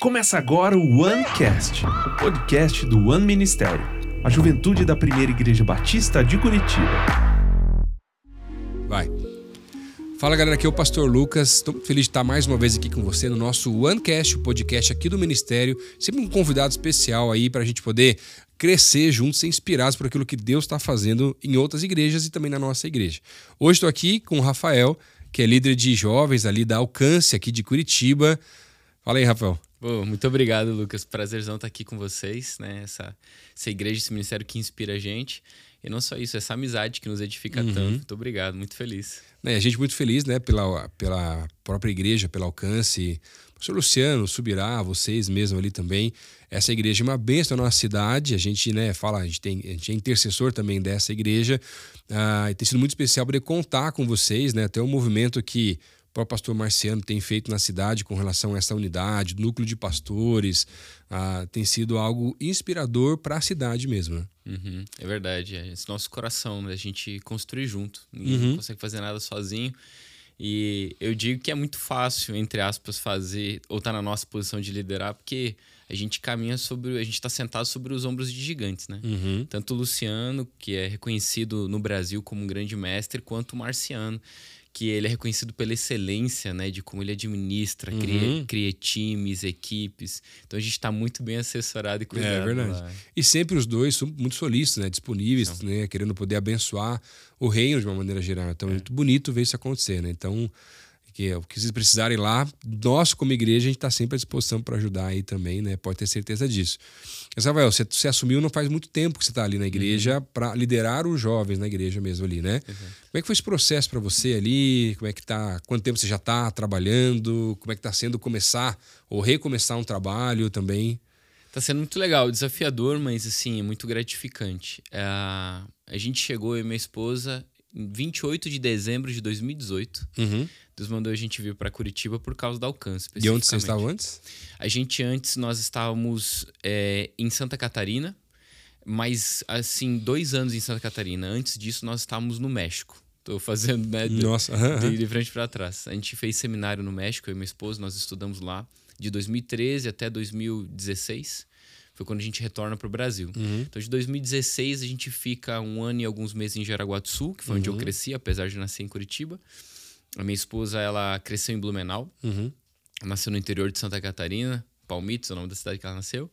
Começa agora o OneCast, o podcast do One Ministério, a juventude da primeira igreja batista de Curitiba. Vai. Fala galera, aqui é o Pastor Lucas. Estou feliz de estar mais uma vez aqui com você no nosso OneCast, o podcast aqui do Ministério. Sempre um convidado especial aí para a gente poder crescer juntos, ser inspirados por aquilo que Deus está fazendo em outras igrejas e também na nossa igreja. Hoje estou aqui com o Rafael, que é líder de jovens ali da Alcance aqui de Curitiba. Fala aí, Rafael. Pô, muito obrigado, Lucas. Prazerzão estar aqui com vocês, né? Essa, essa igreja, esse ministério que inspira a gente. E não só isso, essa amizade que nos edifica uhum. tanto. Muito obrigado, muito feliz. É, a gente muito feliz, né, pela, pela própria igreja, pelo alcance. O senhor Luciano, Subirá, vocês mesmo ali também. Essa igreja é uma bênção na nossa cidade. A gente, né, fala, a gente, tem, a gente é intercessor também dessa igreja. Ah, e tem sido muito especial poder contar com vocês, né? Até um movimento que próprio pastor Marciano tem feito na cidade com relação a essa unidade, núcleo de pastores, ah, tem sido algo inspirador para a cidade mesmo. Né? Uhum, é verdade, é esse nosso coração, né? a gente construir junto, ninguém uhum. consegue fazer nada sozinho. E eu digo que é muito fácil, entre aspas, fazer ou estar tá na nossa posição de liderar, porque a gente caminha sobre, a gente está sentado sobre os ombros de gigantes, né? Uhum. Tanto o Luciano, que é reconhecido no Brasil como um grande mestre, quanto o Marciano, que ele é reconhecido pela excelência, né, de como ele administra, uhum. cria, cria, times, equipes. Então a gente está muito bem assessorado e cuidado. É verdade. Lá. E sempre os dois são muito solistas, né, disponíveis, né, querendo poder abençoar o reino de uma maneira geral. Então é, é muito bonito ver isso acontecer, né? Então que o que vocês precisarem lá, nós como igreja a gente está sempre à disposição para ajudar aí também, né? Pode ter certeza disso. Rafael, você, você assumiu não faz muito tempo que você está ali na igreja uhum. para liderar os jovens na igreja mesmo ali, né? Uhum. Como é que foi esse processo para você ali? Como é que tá? Quanto tempo você já está trabalhando? Como é que está sendo começar ou recomeçar um trabalho também? Está sendo muito legal, desafiador, mas assim, é muito gratificante. É, a gente chegou, eu e minha esposa, em 28 de dezembro de 2018. Uhum. Deus mandou a gente vir para Curitiba por causa do alcance. E onde você estava antes? A gente antes, nós estávamos é, em Santa Catarina, mas assim, dois anos em Santa Catarina. Antes disso, nós estávamos no México. Estou fazendo, né? De, Nossa, de, de frente para trás. A gente fez seminário no México, eu e minha esposa, nós estudamos lá de 2013 até 2016 foi quando a gente retorna para o Brasil. Uhum. Então, de 2016, a gente fica um ano e alguns meses em Jaraguá do Sul, que foi uhum. onde eu uhum. cresci, apesar de nascer em Curitiba. A minha esposa, ela cresceu em Blumenau. Uhum. Nasceu no interior de Santa Catarina. Palmitos é o nome da cidade que ela nasceu.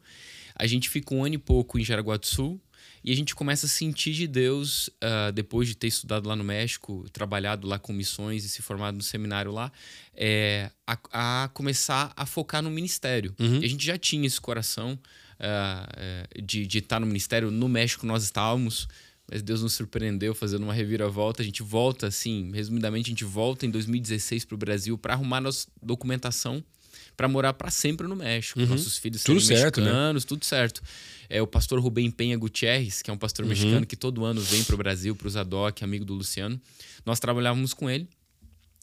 A gente fica um ano e pouco em Jaraguá do Sul. E a gente começa a sentir de Deus, uh, depois de ter estudado lá no México, trabalhado lá com missões e se formado no seminário lá, é, a, a, começar a focar no ministério. Uhum. A gente já tinha esse coração uh, de estar tá no ministério. No México nós estávamos, mas Deus nos surpreendeu fazendo uma reviravolta. A gente volta, assim, resumidamente, a gente volta em 2016 para o Brasil para arrumar nossa documentação para morar para sempre no México. Uhum. Nossos filhos tudo certo, né? mexicanos, né? tudo certo. É o pastor Rubem Penha Gutierrez, que é um pastor uhum. mexicano que todo ano vem para o Brasil, para o Zadok, amigo do Luciano. Nós trabalhávamos com ele.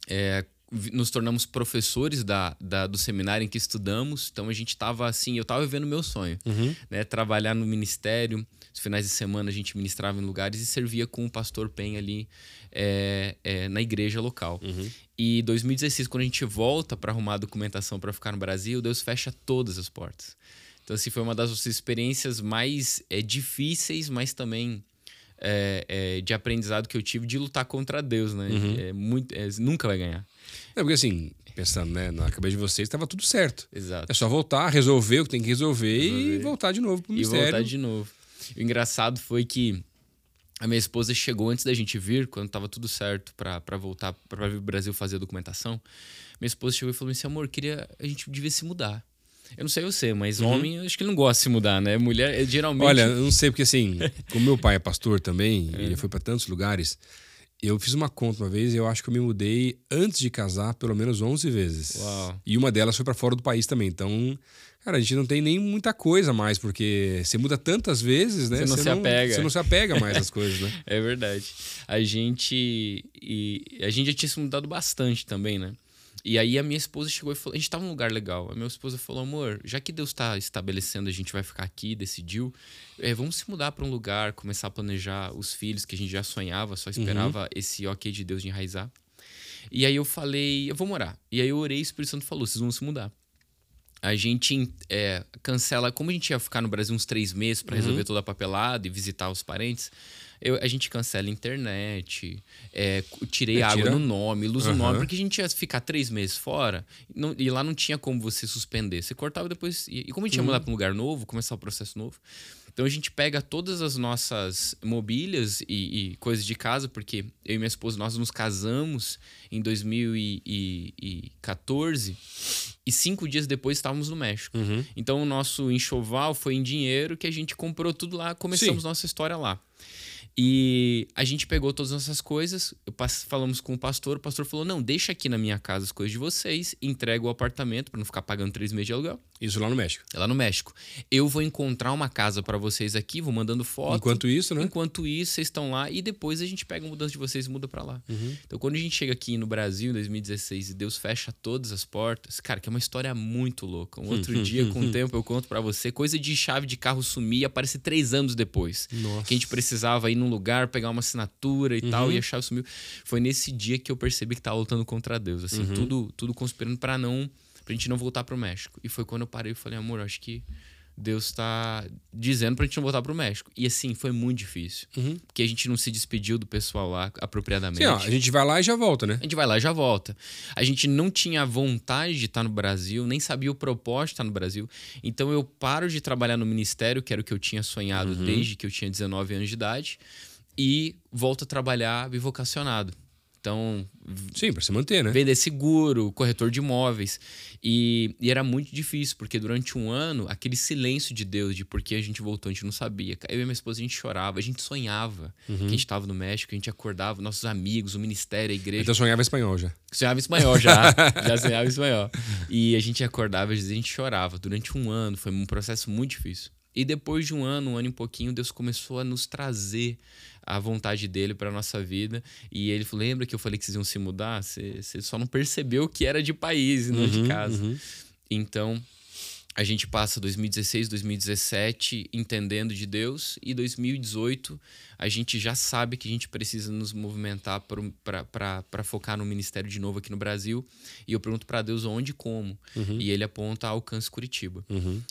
É, nos tornamos professores da, da, do seminário em que estudamos. Então a gente estava assim, eu estava vivendo meu sonho, uhum. né? Trabalhar no ministério, os finais de semana a gente ministrava em lugares e servia com o pastor Pen ali é, é, na igreja local. Uhum. E 2016, quando a gente volta para arrumar a documentação para ficar no Brasil, Deus fecha todas as portas. Então, assim, foi uma das experiências mais é, difíceis, mas também é, é, de aprendizado que eu tive de lutar contra Deus, né? Uhum. É muito, é, nunca vai ganhar. É porque assim, pensando né, na cabeça de vocês, estava tudo certo. Exato. É só voltar, resolver o que tem que resolver, resolver. e voltar de novo pro ministério. E voltar de novo. O engraçado foi que a minha esposa chegou antes da gente vir, quando estava tudo certo para voltar para vir o Brasil fazer a documentação. Minha esposa chegou e falou assim: amor, queria, a gente devia se mudar. Eu não sei você, mas uhum. homem, acho que não gosta de se mudar, né? Mulher, geralmente. Olha, eu não sei, porque assim, como meu pai é pastor também, é. ele foi para tantos lugares. Eu fiz uma conta uma vez e eu acho que eu me mudei antes de casar pelo menos 11 vezes. Uau. E uma delas foi para fora do país também. Então, cara, a gente não tem nem muita coisa mais, porque você muda tantas vezes, né? Você não você se não, apega. Você não se apega mais às coisas, né? É verdade. A gente. E a gente já tinha se mudado bastante também, né? E aí a minha esposa chegou e falou: a gente tava num lugar legal. A minha esposa falou: amor, já que Deus está estabelecendo, a gente vai ficar aqui, decidiu, é, vamos se mudar para um lugar, começar a planejar os filhos que a gente já sonhava, só esperava uhum. esse ok de Deus de enraizar. E aí eu falei: eu vou morar. E aí eu orei e o Espírito Santo falou: vocês vão se mudar. a gente é, cancela. Como a gente ia ficar no Brasil uns três meses para resolver toda a papelada e visitar os parentes, eu, a gente cancela a internet, é, tirei É, água tira. no nome, luz no Aham. nome, porque a gente ia ficar três meses fora não- e lá não tinha como você suspender. Você cortava e depois. E, e como a gente ia mudar para um lugar novo, começar o processo novo. Então a gente pega todas as nossas mobílias e, e coisas de casa, porque eu e minha esposa nós nos casamos em 2014 e cinco dias depois estávamos no México. Uhum. Então o nosso enxoval foi em dinheiro que a gente comprou tudo lá, começamos nossa história lá. E a gente pegou todas as nossas coisas, falamos com o pastor, o pastor falou: não, deixa aqui na minha casa as coisas de vocês, entrega o apartamento para não ficar pagando três meses de aluguel. Isso lá no México. É lá no México. Eu vou encontrar uma casa para vocês aqui, vou mandando foto. Enquanto isso, né? Enquanto isso, vocês estão lá e depois a gente pega a mudança de vocês e muda para lá. Uhum. Então, quando a gente chega aqui no Brasil, em 2016, e Deus fecha todas as portas, cara, que é uma história muito louca. Um outro dia, com o tempo, eu conto para você, coisa de chave de carro sumir e aparecer três anos depois. Nossa. Que a gente precisava ir num lugar, pegar uma assinatura e Uhum. tal, e a chave sumiu. Foi nesse dia que eu percebi que tava lutando contra Deus, assim, Uhum. tudo, tudo conspirando para não pra gente não voltar pro México. E foi quando eu parei e falei, amor, acho que Deus tá dizendo pra gente não voltar pro México. E assim, foi muito difícil. Uhum. Porque a gente não se despediu do pessoal lá apropriadamente. Sim, ó, a gente vai lá e já volta, né? A gente vai lá e já volta. A gente não tinha vontade de estar no Brasil, nem sabia o propósito de estar no Brasil. Então eu paro de trabalhar no ministério, que era o que eu tinha sonhado desde que eu tinha 19 anos de idade, e volto a trabalhar bivocacionado. Então, Sim, pra se manter, né? vender seguro, corretor de imóveis. E, e era muito difícil, porque durante um ano, aquele silêncio de Deus, de por que a gente voltou, a gente não sabia. Eu e minha esposa, a gente chorava, a gente sonhava que a gente estava no México, a gente acordava, nossos amigos, o ministério, a igreja. Então sonhava espanhol já. Sonhava espanhol já. já sonhava espanhol. E a gente acordava, às vezes a gente chorava. Durante um ano, foi um processo muito difícil. E depois de um ano, um ano e pouquinho, Deus começou a nos trazer a vontade dele para nossa vida. E ele falou: Lembra que eu falei que vocês iam se mudar? Você você só não percebeu que era de país e não de casa. Então, a gente passa 2016, 2017 entendendo de Deus e 2018 a gente já sabe que a gente precisa nos movimentar para focar no ministério de novo aqui no Brasil. E eu pergunto para Deus onde e como. E ele aponta Alcance Curitiba.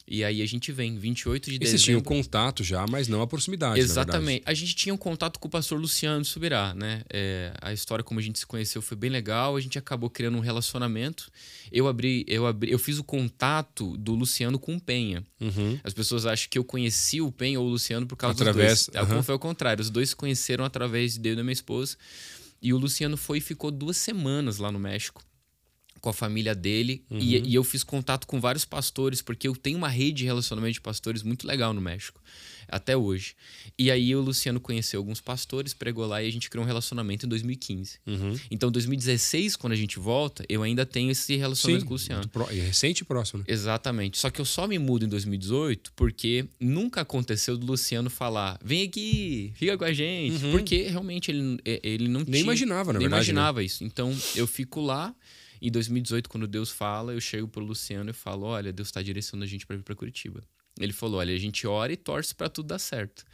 E aí a gente vem, 28 de E vocês tinham dezembro. contato já, mas não a proximidade. Exatamente. A gente tinha um contato com o pastor Luciano Subirá, né? É, a história como a gente se conheceu foi bem legal. A gente acabou criando um relacionamento. Eu abri, eu abri, eu fiz o contato do Luciano com o Penha. Uhum. As pessoas acham que eu conheci o Penha ou o Luciano por causa Através- dos dois. aham. Foi ao contrário. Os dois se conheceram através de eu e da minha esposa. E o Luciano foi e ficou duas semanas lá no México com a família dele. E, e eu fiz contato com vários pastores, porque eu tenho uma rede de relacionamento de pastores muito legal no México. Até hoje. E aí o Luciano conheceu alguns pastores, pregou lá e a gente criou um relacionamento em 2015. Uhum. Então, 2016, quando a gente volta, eu ainda tenho esse relacionamento Sim, com o Luciano. e recente e próximo, né? Exatamente. Só que eu só me mudo em 2018 porque nunca aconteceu do Luciano falar: vem aqui, fica com a gente. Porque realmente ele, é, ele não Nem tinha. imaginava, na nem verdade, né? imaginava isso. Então eu fico lá. Em 2018, quando Deus fala, eu chego pro Luciano e falo: Olha, Deus está direcionando a gente para vir para Curitiba. Ele falou: Olha, a gente ora e torce para tudo dar certo.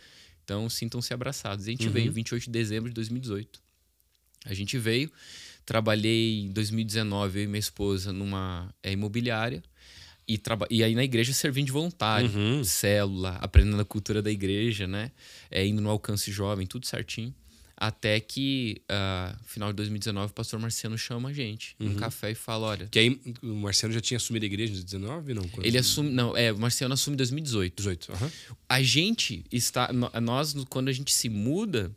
Então sintam-se abraçados. E a gente veio 28 de dezembro de 2018. A gente veio, trabalhei em 2019, eu e minha esposa, numa é, imobiliária. E, e aí na igreja servindo de voluntário, Uhum. célula, aprendendo a cultura da igreja, né? É, indo no alcance jovem, tudo certinho. Até que, ah, final de 2019, o pastor Marciano chama a gente Uhum. num café e fala: olha. Que aí o Marcelo já tinha assumido a igreja em 19, não? Ele assume. Não, é, o Marciano assume em 2018. 18. aham. A gente está. Nós, quando a gente se muda,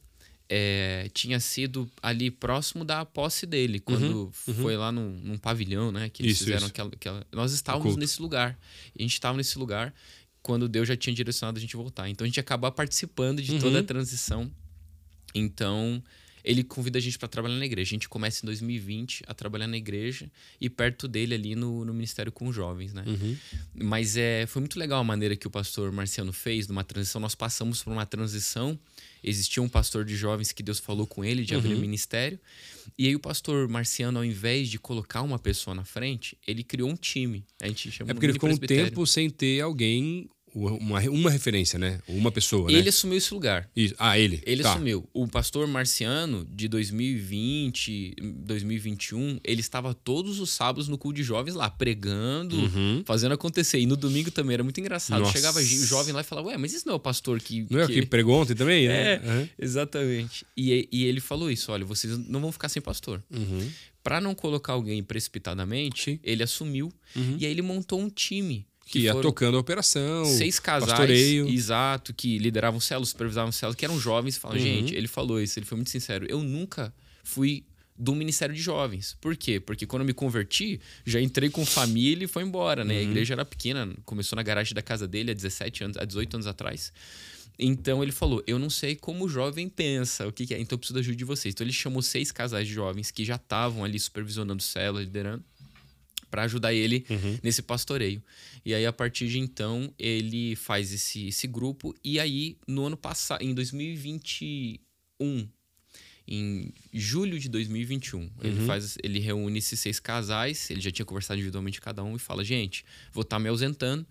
é, tinha sido ali próximo da posse dele, quando foi lá num, num pavilhão, né? Que eles Isso, fizeram isso. Aquela, aquela- Nós estávamos nesse lugar. A gente estava nesse lugar quando Deus já tinha direcionado a gente voltar. Então a gente acaba participando de toda a transição. Então. Ele convida a gente para trabalhar na igreja. A gente começa em 2020 a trabalhar na igreja e perto dele ali no, no Ministério com Jovens, né? Mas é, foi muito legal a maneira que o pastor Marciano fez numa transição. Nós passamos por uma transição. Existia um pastor de jovens que Deus falou com ele de abrir Uhum. o ministério. E aí o pastor Marciano, ao invés de colocar uma pessoa na frente, ele criou um time. A gente chama É porque ele ficou um tempo sem ter alguém uma, uma referência, né? Uma pessoa, né? Ele assumiu esse lugar. Isso. Ah, ele. Ele Tá. assumiu. O pastor Marciano, de 2020, 2021, ele estava todos os sábados no culto de jovens lá, pregando, fazendo acontecer. E no domingo também era muito engraçado. Uhum. Nossa. Chegava o jovem lá e falava, ué, mas isso não é o pastor que... Não é o que pregou ontem também, né? É, Aham. exatamente. E, e ele falou isso: olha, vocês não vão ficar sem pastor. Uhum. Para não colocar alguém precipitadamente, Sim. Uhum. ele assumiu. E aí ele montou um time. Que ia tocando a operação. Seis casais, pastoreio. exato, que lideravam células, supervisavam células, que eram jovens. e Falavam, Uhum. gente, ele falou isso, ele foi muito sincero. Eu nunca fui do Ministério de Jovens. Por quê? Porque quando eu me converti, já entrei com família e foi embora, né? A Uhum. igreja era pequena, começou na garagem da casa dele há 17 anos, há 18 anos atrás. Então ele falou: Eu não sei como o jovem pensa, o que, que é, então eu preciso da ajuda de vocês. Então ele chamou seis casais de jovens que já estavam ali supervisionando célula, liderando, para ajudar ele nesse pastoreio. E aí, a partir de então, ele faz esse, esse grupo. E aí, no ano passado, em 2021, em julho de 2021, ele faz, ele reúne esses seis casais. Ele já tinha conversado individualmente cada um e fala: gente, vou estar me ausentando.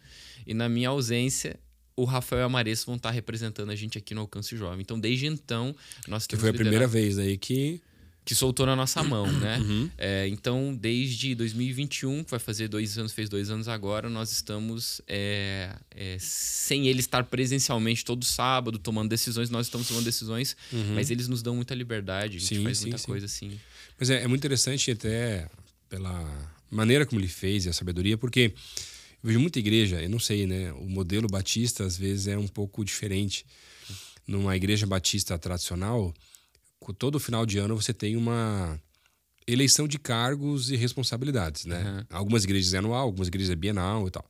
E na minha ausência, o Rafael e a Maressa vão estar representando a gente aqui no Alcance Jovem. Então, desde então, nós Que foi a primeira liderado- vez aí que. Que soltou na nossa mão, né? Uhum. É, então, desde 2021, que vai fazer dois anos, fez dois anos agora, nós estamos é, é, sem ele estar presencialmente todo sábado tomando decisões, nós estamos tomando decisões, mas eles nos dão muita liberdade, a gente Uhum. Sim, faz sim, muita sim. coisa assim. Mas é, é muito interessante até pela maneira como ele fez e a sabedoria, porque eu vejo muita igreja, eu não sei, né? O modelo batista às vezes é um pouco diferente. Numa igreja batista tradicional, todo final de ano você tem uma eleição de cargos e responsabilidades, né? Algumas igrejas é anual, algumas igrejas é bienal e tal.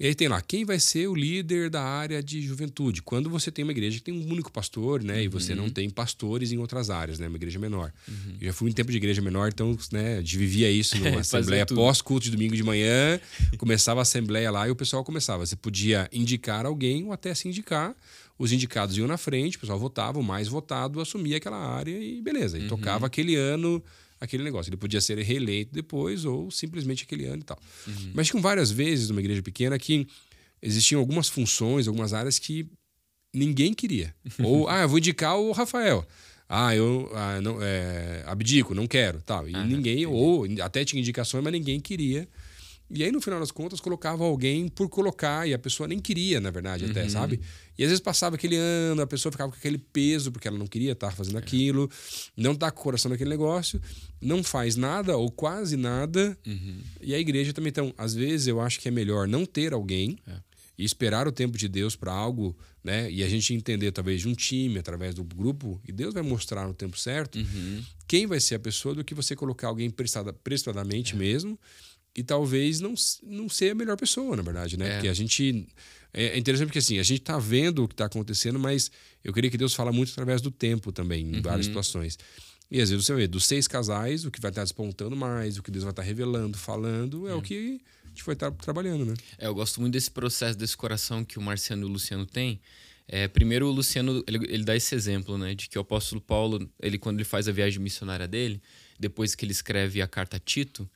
E aí tem lá, quem vai ser o líder da área de juventude? Quando você tem uma igreja que tem um único pastor, né? E você Uhum. não tem pastores em outras áreas, né? Uma igreja menor. Eu já fui um tempo de igreja menor, então, né? Vivia isso numa Fazia assembleia pós-culto de domingo de manhã. Começava a assembleia lá e o pessoal começava. Você podia indicar alguém ou até se indicar. Os indicados iam na frente, o pessoal votava, o mais votado assumia aquela área e beleza. E tocava aquele ano aquele negócio. Ele podia ser reeleito depois ou simplesmente aquele ano e tal. Mas tinham várias vezes numa igreja pequena que existiam algumas funções, algumas áreas que ninguém queria. ou, ah, eu vou indicar o Rafael. Ah, eu ah, não, é, abdico, não quero. Tal. E ninguém, ou até tinha indicações, mas ninguém queria. E aí, no final das contas, colocava alguém por colocar, e a pessoa nem queria, na verdade, até, sabe? E às vezes passava aquele ano, a pessoa ficava com aquele peso, porque ela não queria estar fazendo aquilo, não tá com o coração naquele negócio, não faz nada ou quase nada. E a igreja também. Então, às vezes, eu acho que é melhor não ter alguém e esperar o tempo de Deus para algo, né? E a gente entender, talvez, de um time, através do grupo, e Deus vai mostrar no tempo certo quem vai ser a pessoa do que você colocar alguém prestada, prestadamente mesmo e talvez não, não ser a melhor pessoa, na verdade, né? É. Porque a gente. É é interessante porque assim, a gente tá vendo o que tá acontecendo, mas eu creio que Deus fala muito através do tempo também, em várias situações. E às vezes você vê, dos seis casais, o que vai estar despontando mais, o que Deus vai estar revelando, falando, é, o que a gente vai estar trabalhando, né? É, eu gosto muito desse processo, desse coração que o Marciano e o Luciano têm. É, primeiro, o Luciano ele, ele dá esse exemplo, né, de que o apóstolo Paulo, ele quando ele faz a viagem missionária dele, depois que ele escreve a carta a Tito,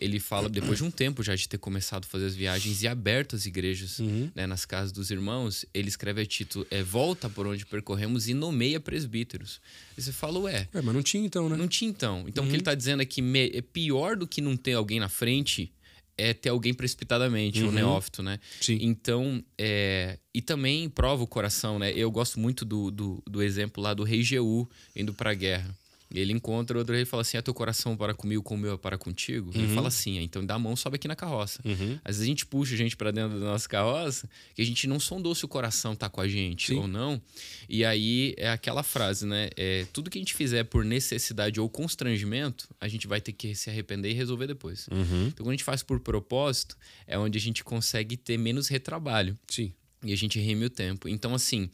ele fala depois de um tempo já de ter começado a fazer as viagens e aberto as igrejas, né, nas casas dos irmãos, ele escreve a Tito, é, volta por onde percorremos e nomeia presbíteros. E você fala, ué, É, mas não tinha então, né? não tinha então. Então o Uhum. que ele está dizendo é que me- é pior do que não ter alguém na frente é ter alguém precipitadamente, o neófito, né? Uhum. Sim. Então, é, e também prova o coração, né? Eu gosto muito do, do, do exemplo lá do rei Jeú indo para a guerra. Ele encontra outro rei e fala assim: é teu coração para comigo, como o meu é para contigo? Ele Uhum. fala assim, então dá a mão, sobe aqui na carroça. Às vezes a gente puxa a gente para dentro da nossa carroça, que a gente não sondou se o coração tá com a gente Sim. ou não. E aí é aquela frase, né? É, tudo que a gente fizer por necessidade ou constrangimento, a gente vai ter que se arrepender e resolver depois. Uhum. Então, quando a gente faz por propósito, é onde a gente consegue ter menos retrabalho. Sim. E a gente reme o tempo. Então, assim,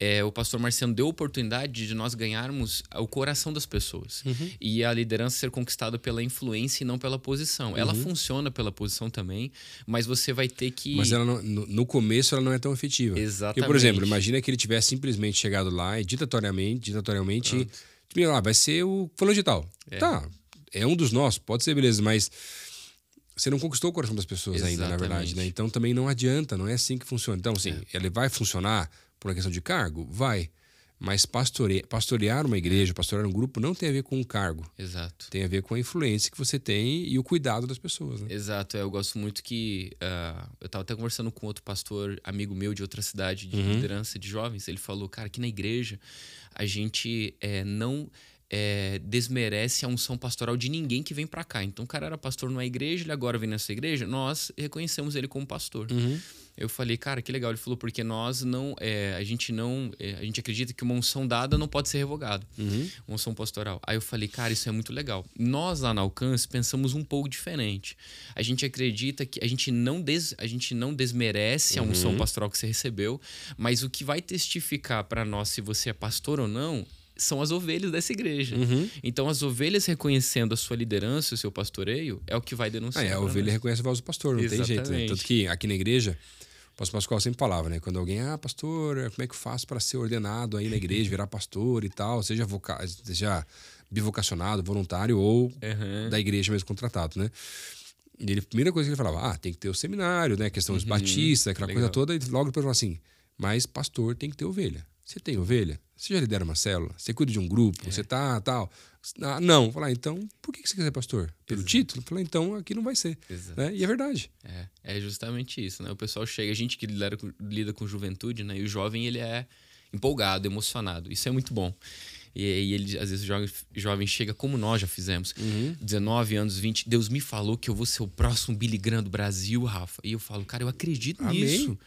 é, o pastor Marciano deu a oportunidade de nós ganharmos o coração das pessoas. Uhum. E a liderança ser conquistada pela influência e não pela posição. Ela funciona pela posição também, mas você vai ter que. Uhum. Mas ela não- no, no começo ela não é tão efetiva. Exatamente. Porque, por exemplo, imagina que ele tivesse simplesmente chegado lá e ditatoriamente, ditatorialmente, tipo, ah, vai ser o fulano de tal. É. Tá, é um dos nossos, pode ser beleza, mas você não conquistou o coração das pessoas ainda, na verdade, né? Então também não adianta, não é assim que funciona. Então, assim, é. ele vai funcionar por uma questão de cargo? Vai. Mas pastore... pastorear uma igreja, pastorear um grupo, não tem a ver com um cargo. Exato. Tem a ver com a influência que você tem e o cuidado das pessoas. Né? Exato. Eu gosto muito que. Uh, eu estava até conversando com outro pastor, amigo meu de outra cidade, de uhum. liderança de jovens. Ele falou, cara, aqui na igreja a gente é, não. É, desmerece a unção pastoral de ninguém que vem para cá. Então, o cara era pastor numa igreja, ele agora vem nessa igreja, nós reconhecemos ele como pastor. Uhum. Eu falei, cara, que legal. Ele falou, porque nós não. É, a gente não. É, a gente acredita que uma unção dada não pode ser revogada. Uhum. Uma unção pastoral. Aí eu falei, cara, isso é muito legal. Nós lá na Alcance pensamos um pouco diferente. A gente acredita que a gente não, des, a gente não desmerece a uhum. unção pastoral que você recebeu, mas o que vai testificar para nós se você é pastor ou não são as ovelhas dessa igreja. Uhum. Então, as ovelhas reconhecendo a sua liderança, o seu pastoreio, é o que vai denunciar. Ah, é, a ovelha nós. reconhece a voz do pastor, não Exatamente. tem jeito. Né? Tanto que aqui na igreja, o pastor Pascoal sempre falava, né? Quando alguém, ah, pastor, como é que eu faço para ser ordenado aí na igreja, virar pastor e tal, seja, voca seja bivocacionado, voluntário ou uhum. da igreja mesmo contratado, né? E ele, a primeira coisa que ele falava, ah, tem que ter o seminário, né? Questão dos uhum. batistas, aquela Legal. coisa toda. E logo depois falou assim, mas pastor tem que ter ovelha. Você tem ovelha? Você já lidera uma célula? Você cuida de um grupo? É. Você tá tal? Ah, não. Falar, então, por que você quer ser pastor? Pelo Exato. título? Falar, então aqui não vai ser. Né? E é verdade. É, é justamente isso, né? O pessoal chega, a gente que lida com, lida com juventude, né? E o jovem, ele é empolgado, emocionado. Isso é muito bom. E, e ele, às vezes, o jovem, jovem, chega como nós já fizemos. Uhum. 19 anos, 20. Deus me falou que eu vou ser o próximo Billy Graham do Brasil, Rafa. E eu falo, cara, eu acredito Amém. nisso.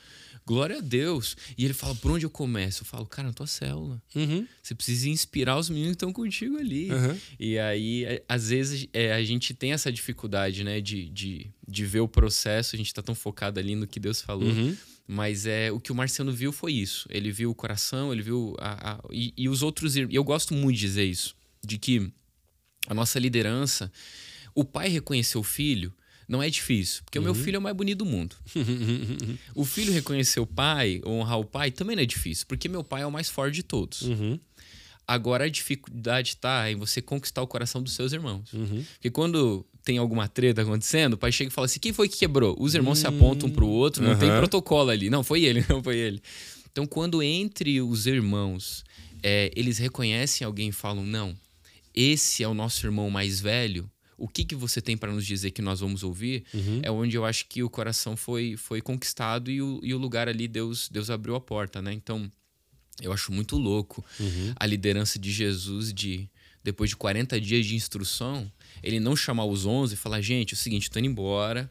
Glória a Deus. E ele fala, por onde eu começo? Eu falo, cara, na tua célula. Uhum. Você precisa inspirar os meninos que estão contigo ali. Uhum. E aí, é, às vezes, é, a gente tem essa dificuldade, né? De, de, de ver o processo. A gente está tão focado ali no que Deus falou. Uhum. Mas é o que o Marciano viu foi isso. Ele viu o coração, ele viu. A, a e, e os outros. E eu gosto muito de dizer isso. De que a nossa liderança. O pai reconheceu o filho não é difícil, porque uhum. o meu uhum. filho é o mais bonito do mundo. o filho reconhecer o pai, honrar o pai, também não é difícil, porque meu pai é o mais forte de todos. Uhum. Agora a dificuldade está em você conquistar o coração dos seus irmãos. Uhum. Porque quando tem alguma treta acontecendo, o pai chega e fala assim: quem foi que quebrou? Os irmãos se apontam um pro outro, não tem protocolo ali. Não, foi ele, não foi ele. Então, quando entre os irmãos é, eles reconhecem alguém e falam: não, esse é o nosso irmão mais velho, o que, que você tem para nos dizer que nós vamos ouvir, uhum. é onde eu acho que o coração foi, foi conquistado e o, e o lugar ali Deus, Deus abriu a porta, né? Então, eu acho muito louco uhum. a liderança de Jesus de depois de 40 dias de instrução, ele não chamar os 11 e falar: gente, é o seguinte, tô indo embora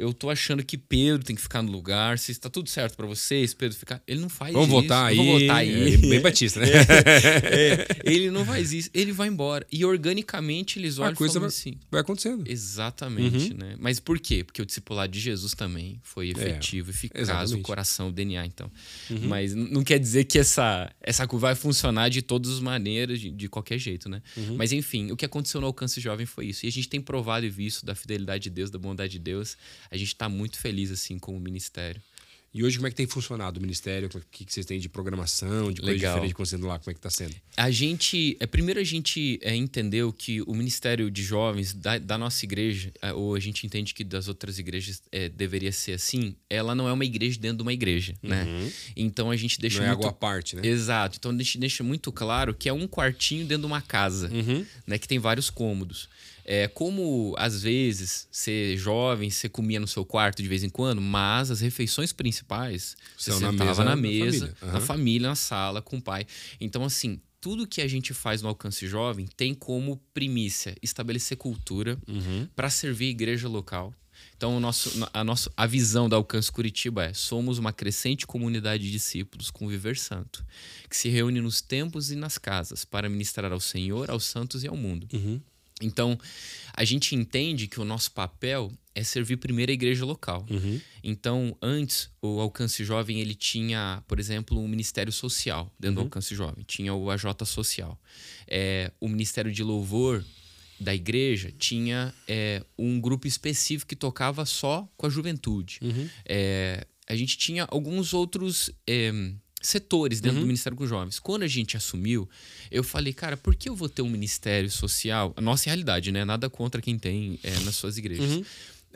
eu tô achando que Pedro tem que ficar no lugar. Se está tudo certo para vocês, Pedro ficar. Ele não faz Vamos isso. Votar aí. Vamos votar aí. É, bem batista, né? É, é, ele não faz isso. Ele vai embora. E organicamente eles olham A coisa vai, assim. Vai acontecendo. Exatamente, uhum. né? Mas por quê? Porque o discipulado de Jesus também foi é, efetivo, eficaz, exatamente. o coração, o DNA, então. Uhum. Mas não quer dizer que essa, essa curva vai funcionar de todas as maneiras, de, de qualquer jeito, né? Uhum. Mas enfim, o que aconteceu no Alcance Jovem foi isso. E a gente tem provado e visto da fidelidade de Deus, da bondade de Deus. A gente está muito feliz assim com o ministério. E hoje como é que tem funcionado o ministério? O que, que vocês têm de programação, de coisa Legal. diferente acontecendo lá? Como é que está sendo? A gente, é, primeiro a gente é, entendeu que o ministério de jovens da, da nossa igreja, é, ou a gente entende que das outras igrejas é, deveria ser assim, ela não é uma igreja dentro de uma igreja, né? uhum. né? Então a gente deixa não muito... é água à parte, né? Exato. Então a gente deixa muito claro que é um quartinho dentro de uma casa, uhum. né? Que tem vários cômodos. É, como às vezes ser jovem, você comia no seu quarto de vez em quando, mas as refeições principais você São sentava na mesa, na mesa, família. Uhum. na família, na sala, com o pai. Então, assim, tudo que a gente faz no Alcance Jovem tem como primícia estabelecer cultura uhum. para servir a igreja local. Então, o nosso, a, nosso, a visão da Alcance Curitiba é: somos uma crescente comunidade de discípulos com viver santo, que se reúne nos templos e nas casas para ministrar ao Senhor, aos santos e ao mundo. Uhum. Então, a gente entende que o nosso papel é servir primeiro a igreja local. Uhum. Então, antes, o Alcance Jovem ele tinha, por exemplo, um ministério social dentro uhum. do Alcance Jovem. Tinha o AJ Social. É, o Ministério de Louvor da igreja tinha é, um grupo específico que tocava só com a juventude. Uhum. É, a gente tinha alguns outros é, setores dentro uhum. do Ministério com Jovens. Quando a gente assumiu, eu falei, cara, por que eu vou ter um ministério social? A nossa realidade, né? Nada contra quem tem é, nas suas igrejas. Uhum.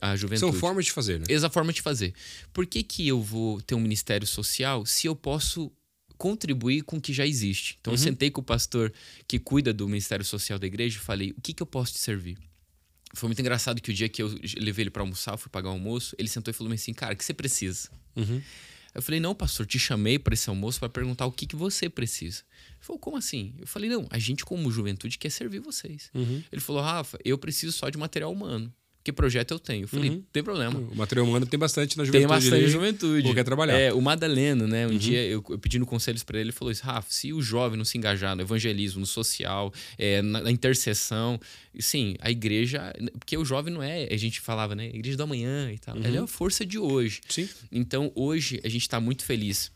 a juventude. São formas de fazer, né? Essa forma de fazer. Por que, que eu vou ter um ministério social se eu posso contribuir com o que já existe? Então, eu sentei com o pastor que cuida do ministério social da igreja e falei: o que, que eu posso te servir? Foi muito engraçado que o dia que eu levei ele para almoçar, fui pagar o almoço, ele sentou e falou assim: cara, o que você precisa? Eu falei, não, pastor, te chamei para esse almoço para perguntar o que, que você precisa. Ele falou, como assim? Eu falei, não, a gente, como juventude, quer servir vocês. Ele falou, Rafa, eu preciso só de material humano. Que projeto eu tenho? Eu falei, não tem problema. O material humano tem bastante na Tem juventude. bastante ali, juventude. ou quer trabalhar. É, o Madaleno, né? Um dia eu, eu pedindo conselhos para ele, ele falou isso: Rafa, se o jovem não se engajar no evangelismo, no social, é, na, na intercessão, sim, a igreja. Porque o jovem não é, a gente falava, né? Igreja da manhã e tal. Ele é a força de hoje. Sim. Então, hoje, a gente está muito feliz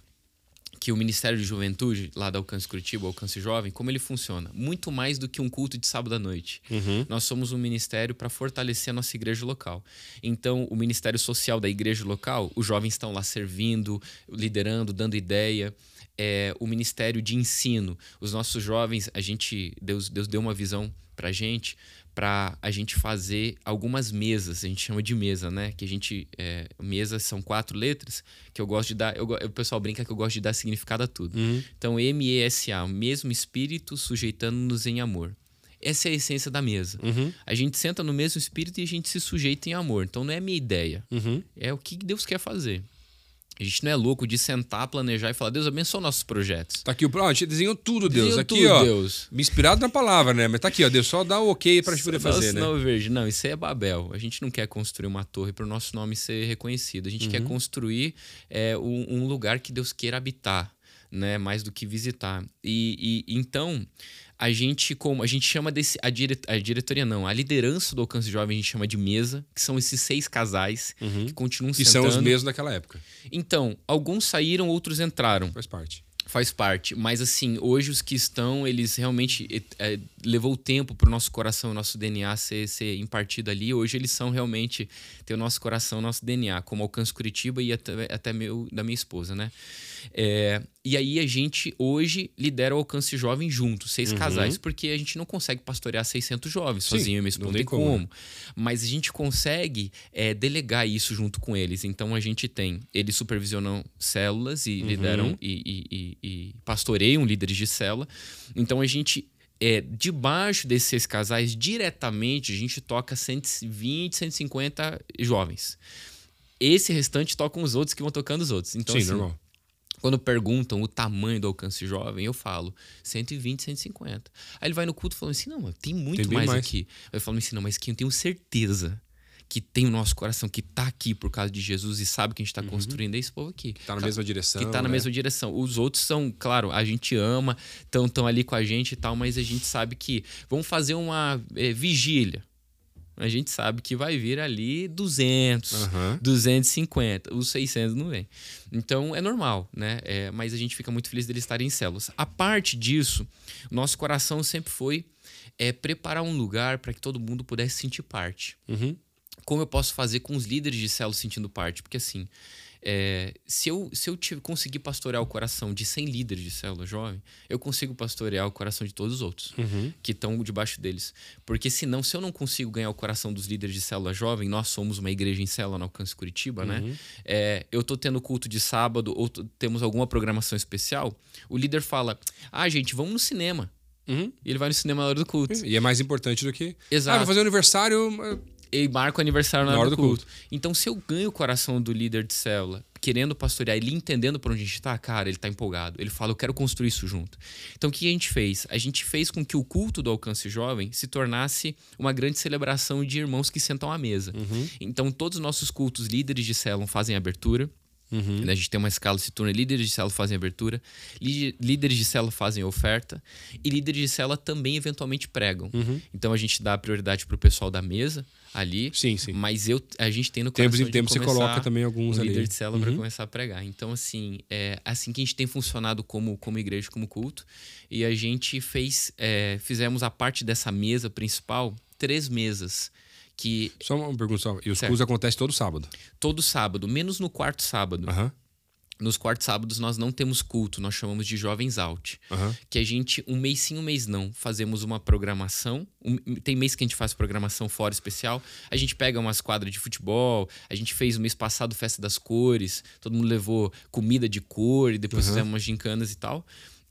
que o Ministério de Juventude, lá da Alcance Curitiba, Alcance Jovem, como ele funciona? Muito mais do que um culto de sábado à noite. Nós somos um ministério para fortalecer a nossa igreja local. Então, o Ministério Social da igreja local, os jovens estão lá servindo, liderando, dando ideia. É, o Ministério de Ensino, os nossos jovens, a gente, Deus, Deus deu uma visão para a gente para a gente fazer algumas mesas, a gente chama de mesa, né? Que a gente. É, mesas são quatro letras que eu gosto de dar. Eu, o pessoal brinca que eu gosto de dar significado a tudo. Então, M-E-S-A, mesmo espírito sujeitando-nos em amor. Essa é a essência da mesa. A gente senta no mesmo espírito e a gente se sujeita em amor. Então não é minha ideia. É o que Deus quer fazer. A gente não é louco de sentar, planejar e falar, Deus abençoa nossos projetos. Tá aqui o. Ó, a gente desenhou tudo, Deus. Desenhou aqui, tudo, ó. Deus. Inspirado na palavra, né? Mas tá aqui, ó. Deus só dá o ok pra gente poder fazer, né? Não, verde. Não, isso aí é Babel. A gente não quer construir uma torre para o nosso nome ser reconhecido. A gente Uhum. quer construir é, um, um lugar que Deus queira habitar, né? Mais do que visitar. E, e então a gente como a gente chama desse a, dire, a diretoria não, a liderança do alcance jovem a gente chama de mesa, que são esses seis casais que continuam Que sentando. Uhum. são os mesmos daquela época. Então, alguns saíram, outros entraram Faz parte. faz parte. Mas assim, hoje os que estão, eles realmente é, é, levou tempo para o nosso coração, nosso DNA ser, ser impartido ali. Hoje eles são realmente tem o nosso coração, nosso DNA, como Alcance Curitiba e até, até meu da minha esposa, né? É, e aí a gente hoje lidera o Alcance Jovem juntos, seis casais, porque a gente não consegue pastorear 600 jovens Uhum. Sim, sozinho, minha não esposa tem como, como. né? Mas a gente consegue é, delegar isso junto com eles. Então a gente tem, eles supervisionam células e lideram e, e- e- e pastoreiam líderes de célula. Então a gente, é, debaixo desses seis casais, diretamente, a gente toca 120, 150 jovens. Esse restante tocam os outros que vão tocando os outros. Então, Sim, assim, normal. Quando perguntam o tamanho do alcance jovem, eu falo 120, 150. Aí ele vai no culto falando assim: não, tem muito Tem mais, mais. aqui. Eu falo assim: não, mas que eu tenho certeza que tem o nosso coração, que tá aqui por causa de Jesus e sabe que a gente tá construindo é esse povo aqui. Tá na mesma direção. Que tá na né? mesma direção. Os outros são, claro, a gente ama, estão tão ali com a gente e tal, mas a gente sabe que vamos fazer uma é, vigília. A gente sabe que vai vir ali 200, Aham. 250, os 600 não vem. Então é normal, né? É, mas a gente fica muito feliz deles estarem em células. A parte disso, nosso coração sempre foi é, preparar um lugar para que todo mundo pudesse sentir parte Uhum. como eu posso fazer com os líderes de célula sentindo parte? Porque assim, é, se eu, se eu tive, conseguir pastorear o coração de 100 líderes de célula jovem, eu consigo pastorear o coração de todos os outros que estão debaixo deles. Porque senão, se eu não consigo ganhar o coração dos líderes de célula jovem, nós somos uma igreja em célula no Alcance Curitiba, né? É, eu tô tendo culto de sábado ou temos alguma programação especial, o líder fala, ah, gente, vamos no cinema. Uhum. E ele vai no cinema na hora do culto. E é mais importante do que. Exato. Ah, vou fazer um aniversário. E marca o aniversário na, Na hora do do culto. Então, se eu ganho o coração do líder de célula, querendo pastorear, ele entendendo por onde a gente tá, cara, ele tá empolgado. Ele fala, eu quero construir isso junto. Então, o que a gente fez? A gente fez com que o culto do alcance jovem se tornasse uma grande celebração de irmãos que sentam à mesa. Então, todos os nossos cultos, líderes de célula fazem abertura. Né, A gente tem uma escala se turna, líderes de célula fazem abertura, lí- líderes de célula fazem oferta e líderes de célula também eventualmente pregam. Então a gente dá prioridade pro pessoal da mesa ali, Sim, sim. mas eu, a gente tem no Tempos coração em tempos você começar coloca também alguns um ali. líder de célula para começar a pregar. Então assim, é assim que a gente tem funcionado como como igreja, como culto, e a gente fez é, fizemos a parte dessa mesa principal, três mesas que Só uma pergunta só. E os Certo. cultos acontecem todo sábado. todo sábado, menos no quarto sábado. Aham. nos quartos sábados nós não temos culto, nós chamamos de Jovens Out. Aham. Que a gente, um mês sim, um mês não, fazemos uma programação. Um- tem mês que a gente faz programação fora especial. A gente pega umas quadras de futebol. A gente fez o mês passado Festa das Cores. Todo mundo levou comida de cor e depois fizemos umas gincanas e tal.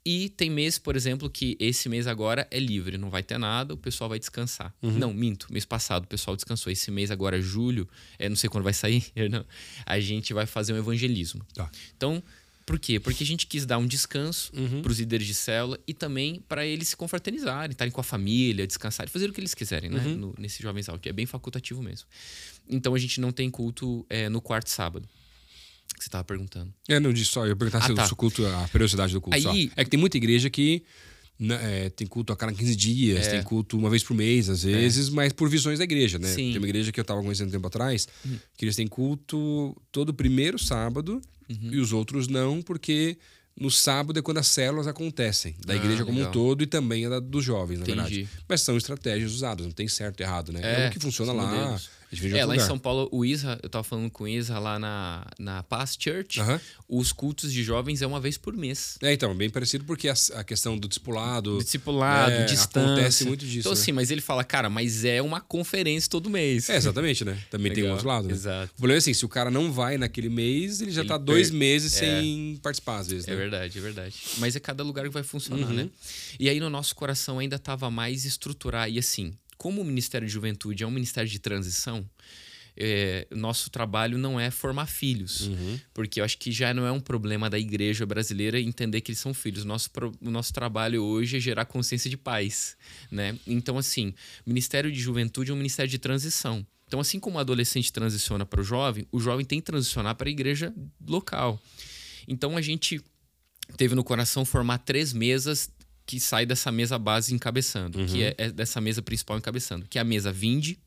E tem mês, por exemplo, que esse mês agora é livre, não vai ter nada, o pessoal vai descansar. Não, minto, mês passado o pessoal descansou. Esse mês agora, julho, é, não sei quando vai sair, não, a gente vai fazer um evangelismo. Tá. Então, por quê? Porque a gente quis dar um descanso para os líderes de célula e também para eles se confraternizarem, estarem com a família, descansarem, fazer o que eles quiserem, né? No- nesse Jovens Out, que é bem facultativo mesmo. Então a gente não tem culto é, no quarto sábado. Que você estava perguntando. É, não disse só, eu ia perguntar Ah, se tá. o culto, a periodicidade do culto Aí- só. É que tem muita igreja que né, é, tem culto a cada 15 dias, tem culto uma vez por mês, às vezes, mas por visões da igreja, né? É. Sim. Tem uma igreja que eu estava conhecendo um tempo atrás, que eles têm culto todo primeiro sábado Uhum. e os outros não, porque no sábado é quando as células acontecem, da Ah, igreja como um legal. todo e também a dos jovens, na Entendi. verdade. Mas são estratégias usadas, não tem certo e errado, né? É, o que funciona lá. modelos. É, lá em. São Paulo, o Isra, eu tava falando com o Isra lá na, na Paz Church, os cultos de jovens é uma vez por mês. É, então, bem parecido porque a, a questão do discipulado. Discipulado, É, distância. acontece muito disso, Então, né? assim, mas ele fala, cara, mas é uma conferência todo mês. É, exatamente, né? Também tem o Legal. outro lado, né? Exato. O problema é assim, se o cara não vai naquele mês, ele já Ele tá dois per- meses é. sem participar, às vezes, É né? verdade, é verdade. Mas é cada lugar que vai funcionar, Uhum. né? E aí no nosso coração ainda estava mais estruturar. E assim, como o Ministério de Juventude é um ministério de transição, é, nosso trabalho não é formar filhos. Uhum. Porque eu acho que já não é um problema da igreja brasileira entender que eles são filhos. Nosso, o nosso trabalho hoje é gerar consciência de pais, né? Então, assim, o Ministério de Juventude é um ministério de transição. Então, assim como o adolescente transiciona para o jovem, o jovem tem que transicionar para a igreja local. Então, a gente teve no coração formar três mesas que sai dessa mesa base encabeçando, que é, é dessa mesa principal encabeçando, que é a mesa Vinde,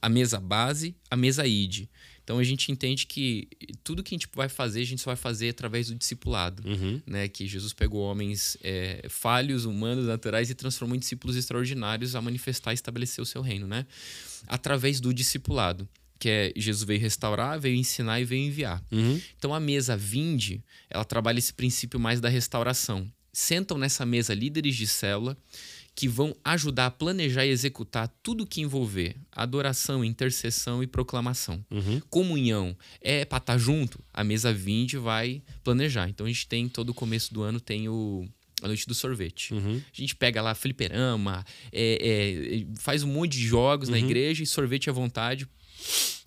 a mesa base, a mesa ID. Então a gente entende que tudo que a gente vai fazer, a gente só vai fazer através do discipulado. Né? Que Jesus pegou homens é, falhos, humanos, naturais e transformou em discípulos extraordinários a manifestar e estabelecer o seu reino. Né? Através do discipulado. Que é Jesus veio restaurar, veio ensinar e veio enviar. Uhum. Então a mesa Vinde, ela trabalha esse princípio mais da restauração. Sentam nessa mesa líderes de célula que vão ajudar a planejar e executar tudo que envolver adoração, intercessão e proclamação. Comunhão é para estar junto, a mesa Vinde vai planejar. Então a gente tem todo o começo do ano tem o a noite do sorvete. A gente pega lá fliperama, é, é, faz um monte de jogos na igreja e sorvete à vontade.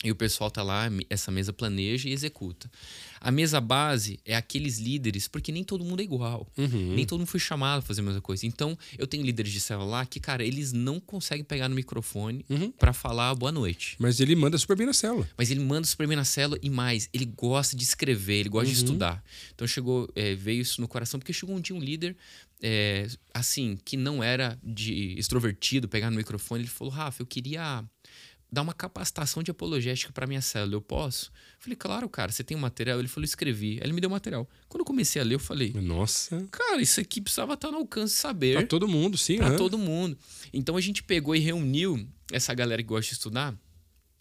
E o pessoal tá lá, essa mesa planeja e executa. A mesa base é aqueles líderes, porque nem todo mundo é igual. Nem todo mundo foi chamado a fazer a mesma coisa. Então, eu tenho líderes de célula lá que, cara, eles não conseguem pegar no microfone pra falar boa noite. Mas ele manda super bem na célula. Mas ele manda super bem na célula e mais, ele gosta de escrever, ele gosta de estudar. Então chegou, é, veio isso no coração, porque chegou um dia um líder, é, assim, que não era de extrovertido, pegar no microfone, ele falou: Rafa, eu queria dar uma capacitação de apologética para minha célula, eu posso? Eu falei, claro, cara, você tem um material? Ele falou, escrevi. Aí ele me deu o material. Quando eu comecei a ler, eu falei, Nossa. cara, isso aqui precisava estar no alcance de saber Pra todo mundo, sim. para aham. todo mundo. Então a gente pegou e reuniu essa galera que gosta de estudar.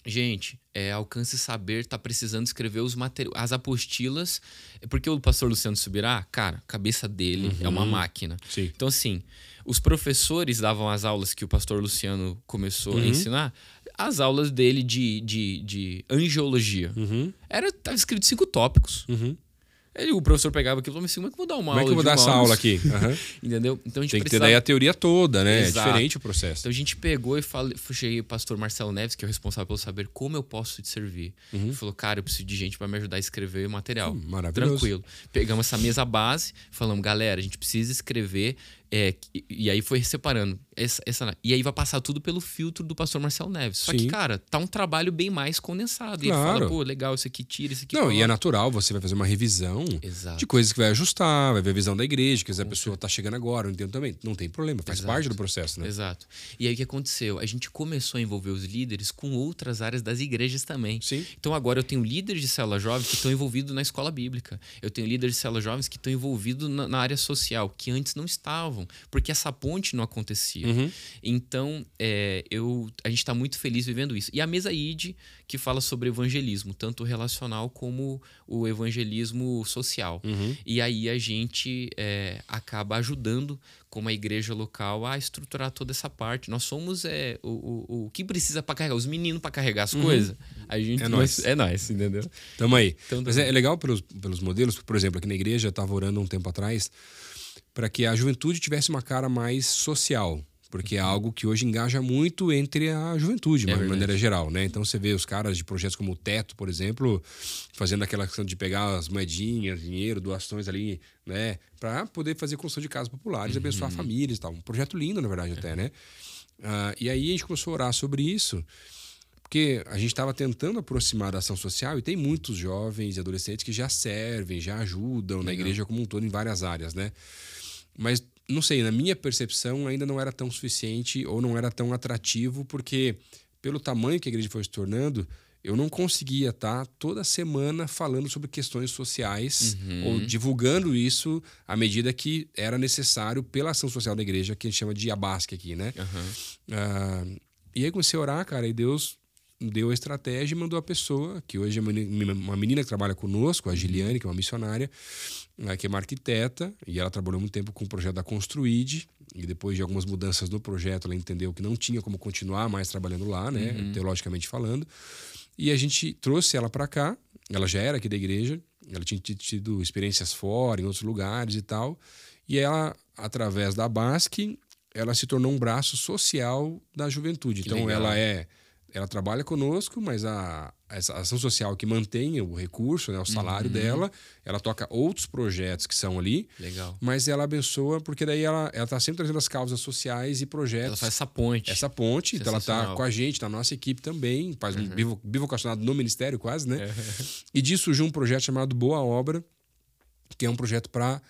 Gente, é, Alcance Saber tá precisando escrever os as apostilas, porque o pastor Luciano Subirá, cara, a cabeça dele é uma máquina. Sim. Então, assim, os professores davam as aulas que o pastor Luciano começou a ensinar, as aulas dele de, de, de angiologia. Era, tava escrito cinco tópicos. Uhum. Aí o professor pegava aquilo e falava assim: como é que eu vou dar uma Como é aula que eu vou dar essa hora?" aula aqui? Aham. Entendeu? Então a gente Tem que ter precisava- daí a teoria toda, né? Exato. É diferente o processo. então a gente pegou e falei, cheguei o pastor Marcelo Neves, que é o responsável pelo saber como eu posso te servir. Ele falou, cara, eu preciso de gente para me ajudar a escrever o material. Hum, maravilhoso. Tranquilo. Pegamos essa mesa base, falamos, galera, a gente precisa escrever. É, e, aí foi separando. Essa, essa, e aí vai passar tudo pelo filtro do pastor Marcelo Neves. Só Sim. que, cara, tá um trabalho bem mais condensado. E ele Claro. fala, pô, legal, isso aqui tira, isso aqui Não, e é coloca. natural, você vai fazer uma revisão Exato. de coisas que vai ajustar, vai ver a visão da igreja, que a pessoa tá chegando agora, eu entendo também. Não tem problema, faz Exato. parte do processo, né? Exato. E aí o que aconteceu? A gente começou a envolver os líderes com outras áreas das igrejas também. Sim. Então agora eu tenho líderes de célula jovem que estão envolvidos na escola bíblica. Eu tenho líderes de célula jovens que estão envolvidos na, na área social, que antes não estavam. Porque essa ponte não acontecia. Uhum. Então, é, eu, a gente está muito feliz vivendo isso. E a mesa ID, que fala sobre evangelismo, tanto relacional como o evangelismo social. Uhum. E aí a gente é, acaba ajudando, como a igreja local, a estruturar toda essa parte. Nós somos é, o, o, o que precisa para carregar, os meninos para carregar as coisas. A gente É nóis. É nós, entendeu? Tamo aí. Então, Mas é, é legal pelos, pelos modelos, por exemplo, aqui na igreja eu estava orando um tempo atrás para que a juventude tivesse uma cara mais social. Porque é algo que hoje engaja muito entre a juventude, de É verdade. maneira geral, né? Então você vê os caras de projetos como o Teto, por exemplo, fazendo aquela questão de pegar as moedinhas, dinheiro, doações ali, né? Para poder fazer construção de casas populares, Uhum. abençoar famílias e tal. Um projeto lindo, na verdade, até, né? Ah, e aí a gente começou a orar sobre isso porque a gente estava tentando aproximar da ação social e tem muitos jovens e adolescentes que já servem, já ajudam na igreja como um todo em várias áreas, né? Mas não sei, na minha percepção ainda não era tão suficiente ou não era tão atrativo, porque pelo tamanho que a igreja foi se tornando, eu não conseguia estar toda semana falando sobre questões sociais ou divulgando isso à medida que era necessário pela ação social da igreja, que a gente chama de abasque aqui, né? Aham. Ah, e aí comecei a orar, cara, e Deus deu a estratégia e mandou a pessoa, que hoje é uma menina, uma menina que trabalha conosco, a Giliane, que é uma missionária, ah, que é uma arquiteta, e ela trabalhou muito tempo com o projeto da Construid, e depois de algumas mudanças no projeto, ela entendeu que não tinha como continuar mais trabalhando lá, né, teologicamente falando. E a gente trouxe ela para cá, ela já era aqui da igreja, ela tinha tido- experiências fora, em outros lugares e tal, e ela, através da Basque, ela se tornou um braço social da juventude. Que então legal. ela é ela trabalha conosco, mas a essa ação social que mantém o recurso, né, o Uhum. salário dela, ela toca outros projetos que são ali, Legal. mas ela abençoa porque daí ela ela tá sempre trazendo as causas sociais e projetos Ela faz essa ponte. essa ponte, então ela tá Sensacional. com a gente, na nossa equipe também, faz Uhum. um bivo- bivocacionado no ministério quase, né? É. E disso surgiu um projeto chamado Boa Obra, que é um projeto para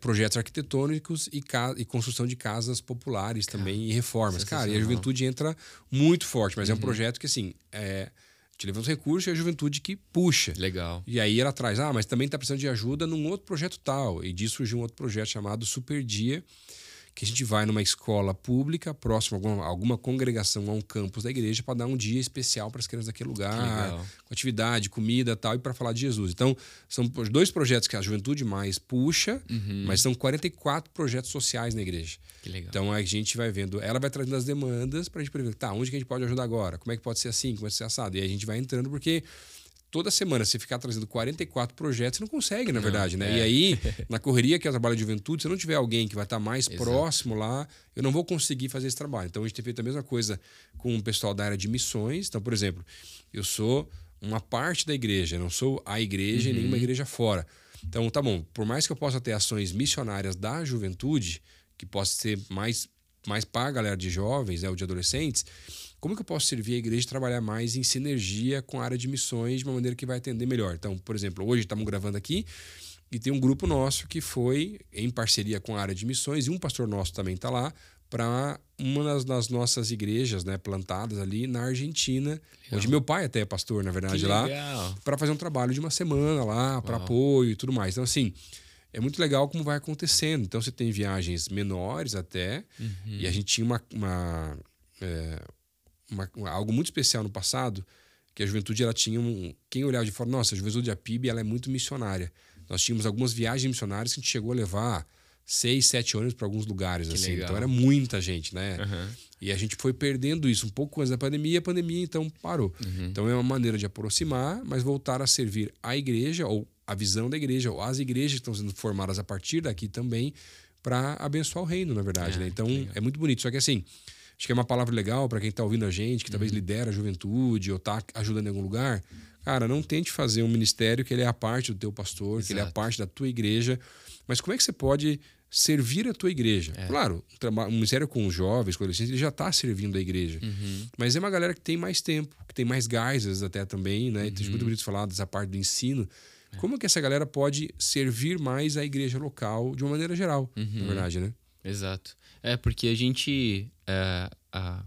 projetos arquitetônicos e, e construção de casas populares também e reformas. Cara, e a. Uhum. juventude entra muito forte, mas é um projeto que assim, é, te levanta os recursos e é a juventude que puxa. Legal. E aí ela traz, ah, mas também está precisando de ajuda num outro projeto tal. E disso surgiu um outro projeto chamado Super Dia, que a gente vai numa escola pública, próximo a alguma, alguma congregação, a um campus da igreja, para dar um dia especial para as crianças daquele lugar, com atividade, comida tal, e para falar de Jesus. Então, são dois projetos que a juventude mais puxa, mas são 44 projetos sociais na igreja. Que legal. Então a gente vai vendo, ela vai trazendo as demandas para a gente prever, tá, onde que a gente pode ajudar agora? Como é que pode ser assim? Como pode ser assado? E aí a gente vai entrando, porque toda semana, se ficar trazendo 44 projetos, você não consegue, na verdade, né? é. E aí, na correria que é o trabalho de juventude, se não tiver alguém que vai estar mais Exato. próximo lá, eu não vou conseguir fazer esse trabalho. Então a gente tem feito a mesma coisa com o pessoal da área de missões. Então, por exemplo, eu sou uma parte da igreja, não sou a igreja e nenhuma igreja fora. Então, tá bom, por mais que eu possa ter ações missionárias da juventude, que possa ser mais, mais para a galera de jovens, né, ou de adolescentes, como que eu posso servir a igreja e trabalhar mais em sinergia com a área de missões de uma maneira que vai atender melhor? Então, por exemplo, hoje estamos gravando aqui e tem um grupo nosso que foi em parceria com a área de missões e um pastor nosso também está lá para uma das, das nossas igrejas né, plantadas ali na Argentina, onde meu pai até é pastor, na verdade, lá legal. para fazer um trabalho de uma semana lá, para apoio e tudo mais. Então, assim, é muito legal como vai acontecendo. Então, você tem viagens menores até, e a gente tinha uma, uma, é, uma- uma- algo muito especial no passado, que a juventude ela tinha um. Quem olhava de fora, nossa, a juventude da PIB ela é muito missionária. Nós tínhamos algumas viagens missionárias que a gente chegou a levar seis, sete ônibus para alguns lugares. Que assim. legal. Então era muita gente, né? Aham. E a gente foi perdendo isso um pouco antes da pandemia, e a pandemia então parou. Então é uma maneira de aproximar, mas voltar a servir a igreja, ou a visão da igreja, ou as igrejas que estão sendo formadas a partir daqui também, para abençoar o reino, na verdade. É, né? Então é muito bonito. Só que assim, acho que é uma palavra legal para quem está ouvindo a gente, que talvez Uhum. lidera a juventude ou está ajudando em algum lugar. Cara, não tente fazer um ministério que ele é a parte do teu pastor, que ele é a Exato. parte da tua igreja. Mas como é que você pode servir a tua igreja? É. Claro, um, ministério com os jovens, com adolescentes, ele já está servindo a igreja. Uhum. Mas é uma galera que tem mais tempo, que tem mais gás, até também, né? Então, é Uhum. muito bonito falar dessa parte do ensino. É. Como que essa galera pode servir mais a igreja local de uma maneira geral, Uhum. na verdade, né? Exato. É, porque a gente. é, a-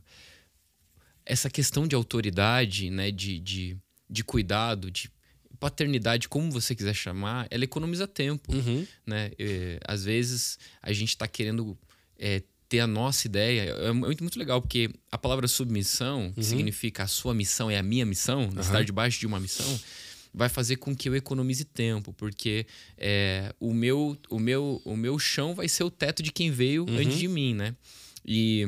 essa questão de autoridade, né, de, de, de cuidado, de paternidade, como você quiser chamar, ela economiza tempo. Uhum. Né? É, às vezes a gente está querendo é, ter a nossa ideia é muito, muito legal, porque a palavra submissão, que Uhum. significa a sua missão é a minha missão, estar debaixo de uma missão, vai fazer com que eu economize tempo, porque é, o, meu, o, meu, o meu chão vai ser o teto de quem veio Uhum. antes de mim, né? E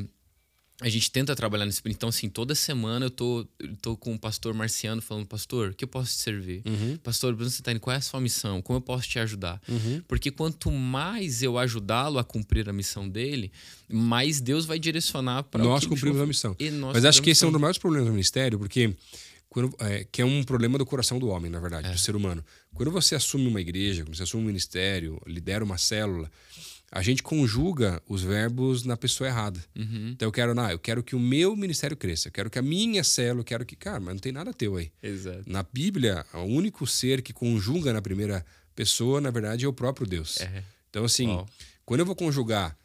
a gente tenta trabalhar nesse então assim toda semana eu tô, eu tô com o pastor Marciano falando pastor o que eu posso te servir Uhum. pastor Bruno Santani qual é a sua missão como eu posso te ajudar porque quanto mais eu ajudá-lo a cumprir a missão dele mais Deus vai direcionar para Nós cumprimos a missão. Mas acho que esse é um dos maiores problemas do ministério, porque quando, é, que é um problema do coração do homem, na verdade, do ser humano. Quando você assume uma igreja, quando você assume um ministério, lidera uma célula, a gente conjuga os verbos na pessoa errada. Então eu quero, não, eu quero que o meu ministério cresça, eu quero que a minha célula, eu quero que, cara, mas não tem nada teu aí. exato Na Bíblia, o único ser que conjuga na primeira pessoa, na verdade, é o próprio Deus. É. Então, assim, Uau. quando eu vou conjugar,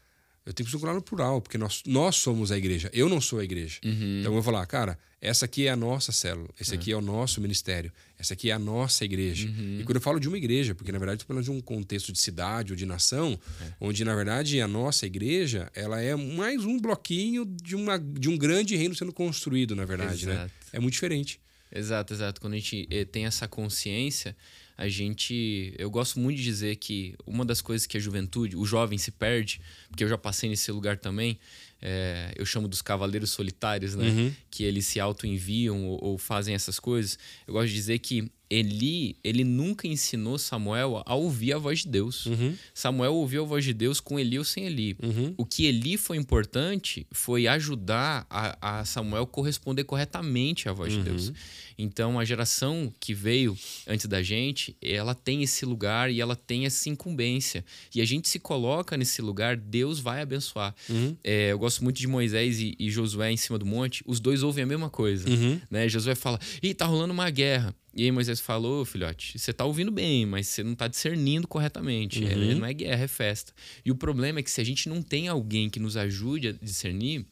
eu tenho que conjugar no plural, porque nós, nós somos a igreja. Eu não sou a igreja. Uhum. Então eu vou falar, cara, essa aqui é a nossa célula, esse aqui é o nosso ministério, essa aqui é a nossa igreja. Uhum. E quando eu falo de uma igreja, porque na verdade estou falando de um contexto de cidade ou de nação, É. onde na verdade a nossa igreja ela é mais um bloquinho de, uma, de um grande reino sendo construído, na verdade, né? É muito diferente. Exato, exato. Quando a gente eh, tem essa consciência, a gente. Eu gosto muito de dizer que uma das coisas que a juventude, o jovem se perde, porque eu já passei nesse lugar também, é, eu chamo dos cavaleiros solitários, né? Que eles se auto-enviam ou, ou fazem essas coisas. Eu gosto de dizer que Eli, ele nunca ensinou Samuel a ouvir a voz de Deus. Samuel ouviu a voz de Deus com Eli ou sem Eli. O que Eli foi importante foi ajudar a, a Samuel corresponder corretamente à voz de Deus. Então, a geração que veio antes da gente, ela tem esse lugar e ela tem essa incumbência. E a gente se coloca nesse lugar, Deus vai abençoar. É, eu gosto muito de Moisés e, e Josué em cima do monte, os dois ouvem a mesma coisa. Né? Josué fala: Ih, tá rolando uma guerra. E aí Moisés falou, filhote, você tá ouvindo bem, mas você não tá discernindo corretamente. É, não é guerra, é festa. E o problema é que se a gente não tem alguém que nos ajude a discernir,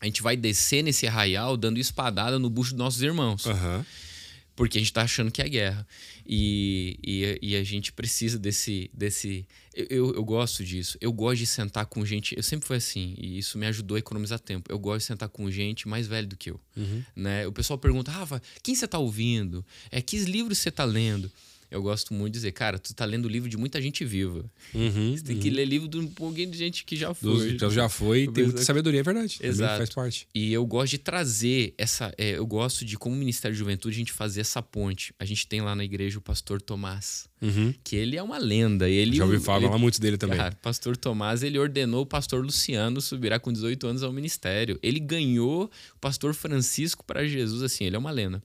a gente vai descer nesse arraial dando espadada no bucho dos nossos irmãos. Aham. Porque a gente tá achando que é guerra. E, e, e a gente precisa desse. desse eu, eu, eu gosto disso. Eu gosto de sentar com gente. Eu sempre fui assim, e isso me ajudou a economizar tempo. Eu gosto de sentar com gente mais velha do que eu. Né? O pessoal pergunta, Rafa, quem você tá ouvindo? É, que livros você tá lendo? Eu gosto muito de dizer, cara, tu tá lendo livro de muita gente viva. Uhum, Você tem que ler livro de um pouquinho de gente que já Dos, foi. então já foi, tem muita sabedoria, é verdade. Exato. faz parte. E eu gosto de trazer essa. é, eu gosto de, como Ministério de Juventude, a gente fazer essa ponte. A gente tem lá na igreja o pastor Tomás, que ele é uma lenda. Ele, já ouvi falar ele, muito dele também. Cara, pastor Tomás, ele ordenou o pastor Luciano subirá com 18 anos ao ministério. Ele ganhou o pastor Francisco para Jesus, assim, ele é uma lenda.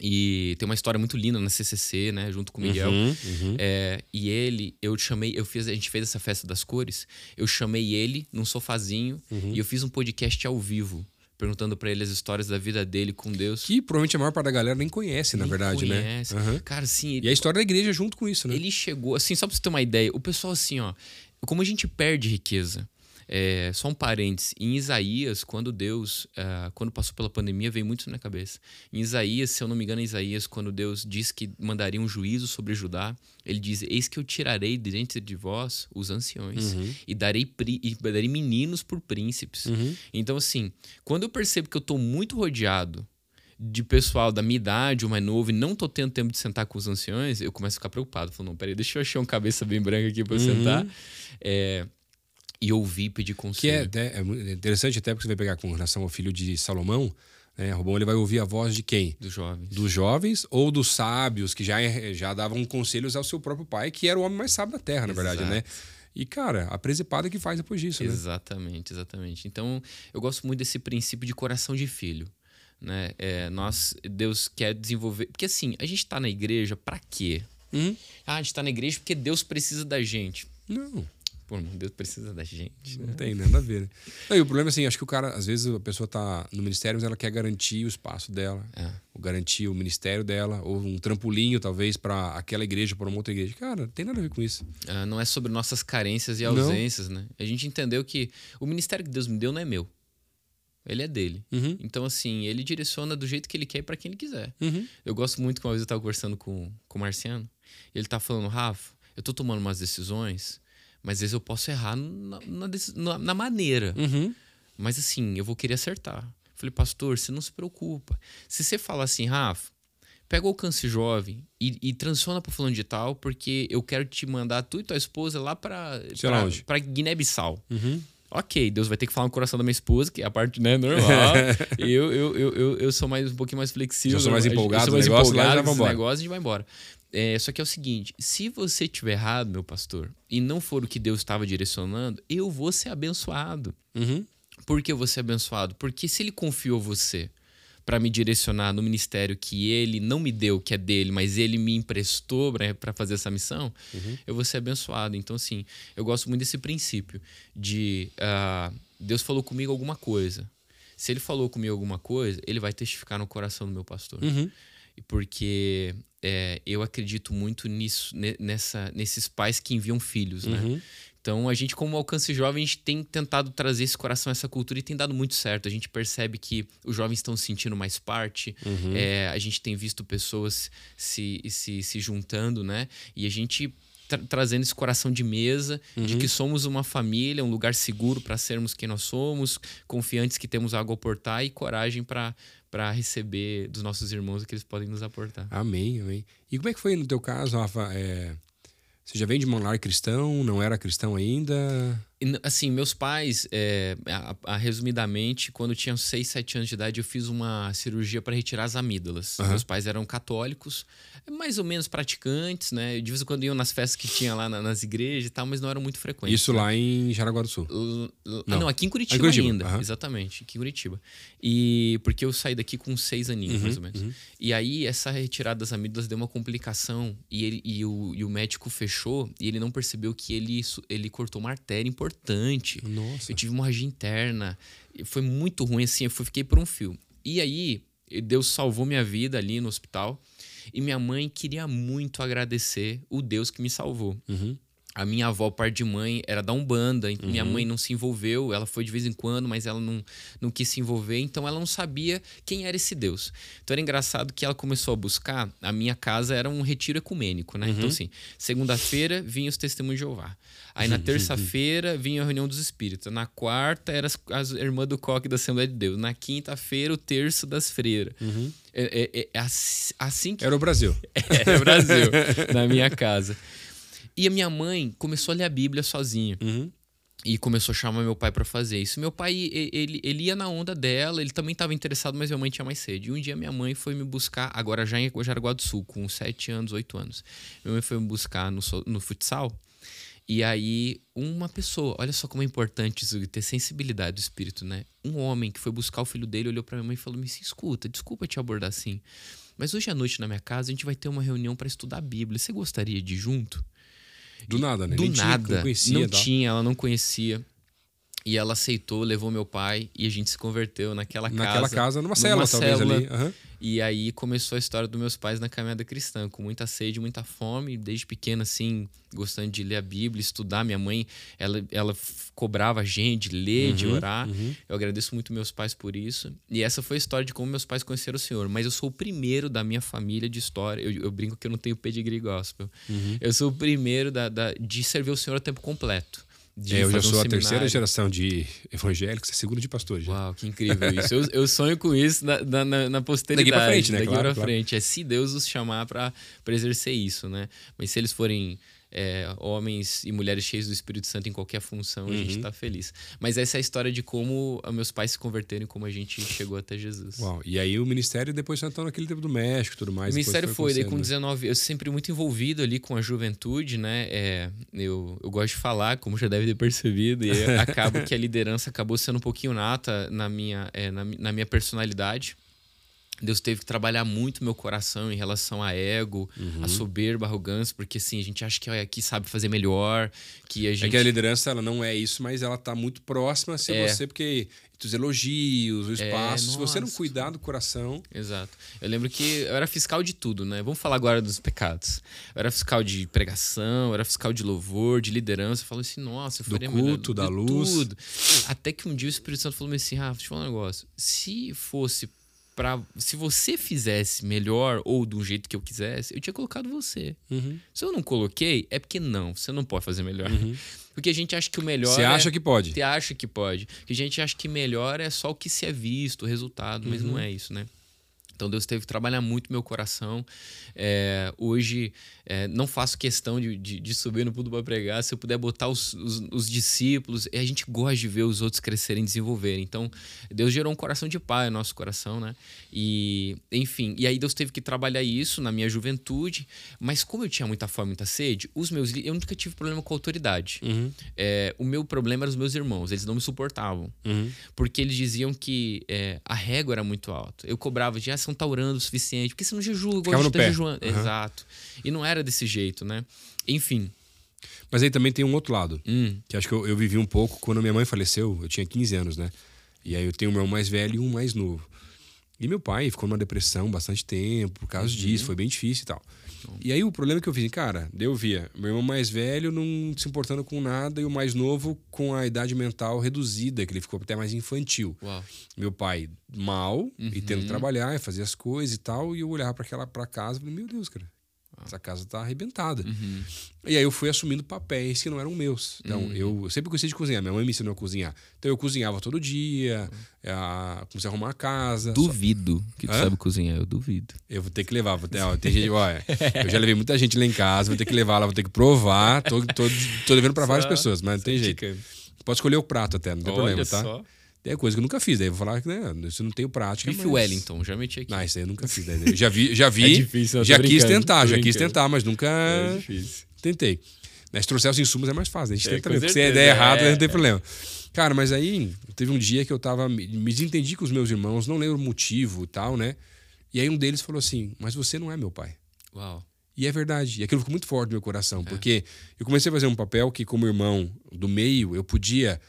E tem uma história muito linda na CCC, né, junto com o Miguel. Uhum, É, e ele, eu chamei, eu fiz, a gente fez essa festa das cores. Eu chamei ele num sofazinho Uhum. e eu fiz um podcast ao vivo, perguntando pra ele as histórias da vida dele com Deus. Que provavelmente a maior parte da galera nem conhece, na Nem verdade, conhece. né? Aham. Cara, assim, ele, E a história da igreja junto com isso, né? ele chegou, assim, só pra você ter uma ideia, o pessoal assim, ó, como a gente perde riqueza. É, só um parênteses, em Isaías, quando Deus, ah, quando passou pela pandemia, veio muito na cabeça. Em Isaías, se eu não me engano, em Isaías, quando Deus diz que mandaria um juízo sobre Judá, ele diz: Eis que eu tirarei de dentro de vós os anciões e, darei e darei meninos por príncipes. Então, assim, quando eu percebo que eu tô muito rodeado de pessoal da minha idade ou mais novo e não tô tendo tempo de sentar com os anciões, eu começo a ficar preocupado. Falo, não, peraí, deixa eu achar um cabeça bem branca aqui pra eu sentar. É, e ouvir, pedir Que é, conselho. até- é muito interessante até porque você vai pegar com relação ao filho de Salomão, né? Robão ele vai ouvir a voz de quem? Dos jovens. Dos jovens ou dos sábios que já, já davam conselhos ao seu próprio pai, que era o homem mais sábio da terra, na verdade, né? E, cara, a presepada que faz depois disso, né? Exatamente, exatamente. Então, eu gosto muito desse princípio de coração de filho. Né? É, nós, Deus quer desenvolver. Porque assim, a gente tá na igreja pra quê? Uhum. Ah, a gente tá na igreja porque Deus precisa da gente. Não, Pô, Deus precisa da gente. né? não tem nada a ver. Né? Não, e o problema é assim, acho que o cara, às vezes a pessoa tá no ministério, mas ela quer garantir o espaço dela, É. ou garantir o ministério dela, ou um trampolinho, talvez, para aquela igreja, para uma outra igreja. Cara, não tem nada a ver com isso. Ah, não é sobre nossas carências e Não. ausências, né? A gente entendeu que o ministério que Deus me deu não é meu. Ele é dele. Uhum. Então, assim, ele direciona do jeito que ele quer e pra quem ele quiser. Uhum. Eu gosto muito que uma vez eu tava conversando com, com o Marciano. E ele tá falando, Rafa, eu tô tomando umas decisões, Mas às vezes eu posso errar na, na, na, maneira. Uhum. Mas assim, eu vou querer acertar. Falei, pastor, você não se preocupa. Se você falar assim, Rafa, pega o alcance jovem e, e transiciona para fulano de tal, porque eu quero te mandar tu e tua esposa lá para para Guiné-Bissau. Uhum. Ok, Deus vai ter que falar no coração da minha esposa, que é a parte né, normal. eu, eu, eu, eu, sou mais um pouquinho mais flexível. Eu sou mais empolgado, eu sou mais negócio, empolgado lá, negócio, a gente vai embora. É, só que é o seguinte: se você tiver errado, meu pastor, e não for o que Deus estava direcionando, eu vou ser abençoado. Uhum. Por que eu vou ser abençoado? Porque se ele confiou você para me direcionar no ministério que ele não me deu, que é dele, mas ele me emprestou para fazer essa missão, uhum. eu vou ser abençoado. Então, assim, eu gosto muito desse princípio de uh, Deus falou comigo alguma coisa. Se ele falou comigo alguma coisa, ele vai testificar no coração do meu pastor. Uhum. Porque é, eu acredito muito nisso, nessa, nesses pais que enviam filhos, né? Uhum. Então, a gente, como alcance jovem, a gente tem tentado trazer esse coração, essa cultura e tem dado muito certo. A gente percebe que os jovens estão se sentindo mais parte, uhum. é, a gente tem visto pessoas se, se, se juntando, né? E a gente tra trazendo esse coração de mesa, uhum. de que somos uma família, um lugar seguro para sermos quem nós somos, confiantes que temos algo a aportar e coragem para para receber dos nossos irmãos o que eles podem nos aportar. Amém, amém. E como é que foi no teu caso, Rafa? É, você já vem de um lar cristão? Não era cristão ainda? Assim, meus pais, é, a, a, resumidamente, quando eu tinha 6, 7 anos de idade, eu fiz uma cirurgia para retirar as amígdalas. Uhum. Meus pais eram católicos, mais ou menos praticantes, né? De vez em quando iam nas festas que tinha lá na, nas igrejas e tal, mas não eram muito frequentes. Isso né? lá em Jaraguá do Sul? L não. não. aqui em Curitiba, em Curitiba. ainda. Uhum. Exatamente, aqui em Curitiba. E porque eu saí daqui com seis aninhos, uhum, mais ou menos. Uhum. E aí, essa retirada das amígdalas deu uma complicação e, ele, e, o, e o médico fechou e ele não percebeu que ele, ele cortou uma artéria importante. Nossa. Eu tive hemorragia interna. Foi muito ruim, assim. Eu fiquei por um fio. E aí, Deus salvou minha vida ali no hospital. E minha mãe queria muito agradecer o Deus que me salvou. Uhum. A minha avó, par de mãe, era da Umbanda. Uhum. Minha mãe não se envolveu. Ela foi de vez em quando, mas ela não, não quis se envolver. Então ela não sabia quem era esse Deus. Então era engraçado que ela começou a buscar. A minha casa era um retiro ecumênico, né? Uhum. Então, assim, segunda-feira vinha os testemunhos de Jeová. Aí na terça-feira vinha a reunião dos espíritos. Na quarta era as, as irmãs do coque da Assembleia de Deus. Na quinta-feira, o terço das freiras. Uhum. É, é, é, assim que. Era o Brasil. Era o Brasil, na minha casa. E a minha mãe começou a ler a Bíblia sozinha. Uhum. E começou a chamar meu pai para fazer isso. Meu pai, ele, ele ia na onda dela, ele também estava interessado, mas minha mãe tinha mais sede. E um dia minha mãe foi me buscar, agora já em Jaraguá do Sul, com 7 anos, 8 anos. Minha mãe foi me buscar no, no futsal. E aí, uma pessoa, olha só como é importante isso, ter sensibilidade do espírito, né? Um homem que foi buscar o filho dele olhou para minha mãe e falou: Me escuta, desculpa te abordar assim, mas hoje à noite na minha casa a gente vai ter uma reunião para estudar a Bíblia. Você gostaria de ir junto? Do nada, né? Do Nem nada. Tinha, não conhecia, não tinha, ela não conhecia. E ela aceitou, levou meu pai e a gente se converteu naquela, Naquela casa. casa, numa célula, talvez célula. ali. Uhum. E aí começou a história dos meus pais na caminhada cristã, com muita sede, muita fome, desde pequena, assim, gostando de ler a Bíblia, estudar. Minha mãe, ela, ela cobrava a gente de ler, Uhum, de orar. uhum. Eu agradeço muito meus pais por isso. E essa foi a história de como meus pais conheceram o Senhor. Mas eu sou o primeiro da minha família de história. Eu, eu brinco que eu não tenho pedigree gospel. Uhum. Eu sou o primeiro da, da- de servir o Senhor a tempo completo. De É, eu já fazer um sou a terceira seminário. geração de evangélicos, é segunda de pastores. já. Uau, que incrível isso. Eu, eu sonho com isso na, na- na, na posteridade. Daqui pra frente, né? Daqui Claro, pra claro. frente. É se Deus os chamar pra exercer isso, né? Mas se eles forem é, homens e mulheres cheios do Espírito Santo em qualquer função, a gente Uhum. tá feliz. Mas essa é a história de como os meus pais se converteram e como a gente chegou até Jesus. Uau. E aí o ministério depois você entrou naquele tempo do México e tudo mais. O ministério foi, daí com acontecendo, né? 19, eu sempre muito envolvido ali com a juventude, né? É, eu, eu gosto de falar, como já deve ter percebido, e acaba que a liderança acabou sendo um pouquinho nata na minha, é, na, na minha personalidade. Deus teve que trabalhar muito meu coração em relação a ego, Uhum. a soberba, a arrogância, porque assim, a gente acha que ó, aqui sabe fazer melhor, que a gente. É que a liderança ela não é isso, mas ela tá muito próxima a ser É. você, porque os elogios, o espaço, se você não cuidar do coração. Exato. Eu lembro que eu era fiscal de tudo, né? Vamos falar agora dos pecados. Eu era fiscal de pregação, eu era fiscal de louvor, de liderança. Eu falo assim, nossa, eu Do faria melhor culto, da de luz. Tudo. Até que um dia o Espírito Santo falou assim, Rafa, deixa eu falar um negócio. Se fosse Pra, se você fizesse melhor ou do jeito que eu quisesse, eu tinha colocado você. Uhum. Se eu não coloquei, é porque não, você não pode fazer melhor. Porque a gente acha que o melhor. Você é- acha que pode? Você acha que pode. Porque a gente acha que melhor é só o que se é visto, o resultado, mas Uhum. não é isso, né? Então Deus teve que trabalhar muito meu coração. É, hoje é, não faço questão de, de, de subir no pulo para pregar. Se eu puder botar os, os, os discípulos, e a gente gosta de ver os outros crescerem e desenvolverem. Então Deus gerou um coração de pai no nosso coração, né? E enfim, e aí Deus teve que trabalhar isso na minha juventude. Mas como eu tinha muita fome, muita sede, os meus eu nunca tive problema com autoridade. Uhum. É, o meu problema eram os meus irmãos, eles não me suportavam. Uhum. Porque eles diziam que é, a régua era muito alta. Eu cobrava de, você não tá orando o suficiente. Porque você não jejua, igual Ficava a gente tá pé. jejuando. Aham. Exato. E não era desse jeito, né? Enfim. Mas aí também tem um outro lado. Hum, Que acho que eu, eu vivi um pouco quando minha mãe faleceu, eu tinha 15 anos, né? E aí eu tenho um irmão mais velho e um mais novo. E meu pai ficou numa depressão bastante tempo por causa disso, foi bem difícil e tal. E aí o problema que eu fiz, cara, eu via meu irmão mais velho não se importando com nada e o mais novo com a idade mental reduzida, que ele ficou até mais infantil. uau. Meu pai mal e tendo que trabalhar e fazer as coisas e tal, e eu olhava para aquela para casa e falei, meu Deus, cara, essa casa tá arrebentada. Uhum. E aí eu fui assumindo papéis que não eram meus. Então, eu sempre gostei de cozinhar. Minha mãe me ensinou a cozinhar. Então eu cozinhava todo dia, a, comecei a arrumar a casa. Só- Duvido que tu Hã? sabe cozinhar, eu duvido. Eu vou ter que levar. Vou ter, ó, tem gente, olha, eu já levei muita gente lá em casa, vou ter que levar lá, vou ter que provar. Tô, tô, tô levando para várias Só- pessoas, mas não tem jeito. Pode escolher o prato até, não tem Olha problema, tá? só. É coisa que eu nunca fiz. Daí eu vou falar que né, isso não tenho prática. Bife mas... Wellington, já meti aqui. Não, isso aí eu nunca fiz. Daí eu já vi, já vi. É difícil, já quis tentar, já quis tentar, mas nunca É tentei. Né, Se trouxer os insumos é mais fácil. A gente É, tenta. Porque se a ideia errada, é. não tem problema. Cara, mas aí teve um dia que eu tava. Me desentendi com os meus irmãos, não lembro o motivo e tal, né? E aí um deles falou assim: Mas você não é meu pai. Uau. E é verdade. E aquilo ficou muito forte no meu É. coração, porque eu comecei a fazer um papel que, como irmão do meio, eu podia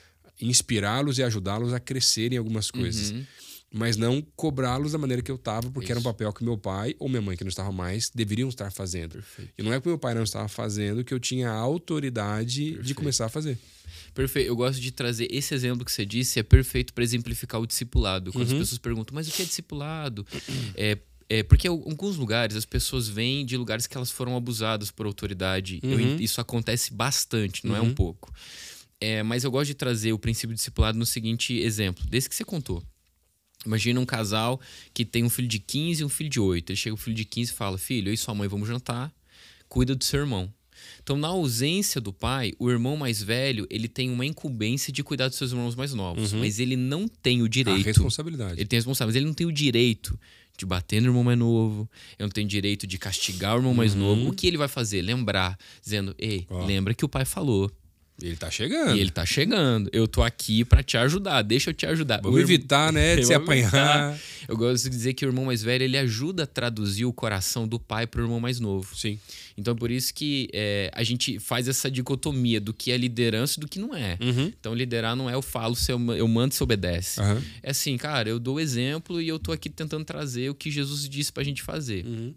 inspirá-los e ajudá-los a crescerem em algumas coisas. Uhum. Mas não cobrá-los da maneira que eu estava, porque era um Isso. papel que meu pai ou minha mãe, que não estava mais, deveriam estar fazendo. Perfeito. E não é que meu pai não estava fazendo que eu tinha a autoridade de Perfeito. começar a fazer. Perfeito. Eu gosto de trazer esse exemplo que você disse, é perfeito para exemplificar o discipulado. Quando Uhum. as pessoas perguntam, mas o que é discipulado? é, é porque em alguns lugares as pessoas vêm de lugares que elas foram abusadas por autoridade. Eu Uhum. en- isso acontece bastante, não é um pouco. É, mas eu gosto de trazer o princípio discipulado no seguinte exemplo, desse que você contou. Imagina um casal que tem um filho de 15 e um filho de 8. Ele chega o filho de 15 e fala: Filho, eu e sua mãe vamos jantar, cuida do seu irmão. Então, na ausência do pai, o irmão mais velho ele tem uma incumbência de cuidar dos seus irmãos mais novos, mas ele não tem o A direito. responsabilidade. Ele tem responsável, mas ele não tem o direito de bater no irmão mais novo, ele não tem direito de castigar o irmão mais novo. O que ele vai fazer? Lembrar, dizendo: Ei, Ó. lembra que o pai falou. Ele tá chegando. E ele tá chegando. Eu tô aqui pra te ajudar. Deixa eu te ajudar. Vamos evitar, né, de se apanhar. evitar. Eu gosto de dizer que o irmão mais velho ele ajuda a traduzir o coração do pai pro irmão mais novo. Sim. Então, por isso que é, a gente faz essa dicotomia do que é liderança e do que não é. Uhum. Então, liderar não é eu falo, se eu, eu mando, se obedece. Aham. É assim, cara, eu dou exemplo e eu tô aqui tentando trazer o que Jesus disse pra gente fazer. Uhum.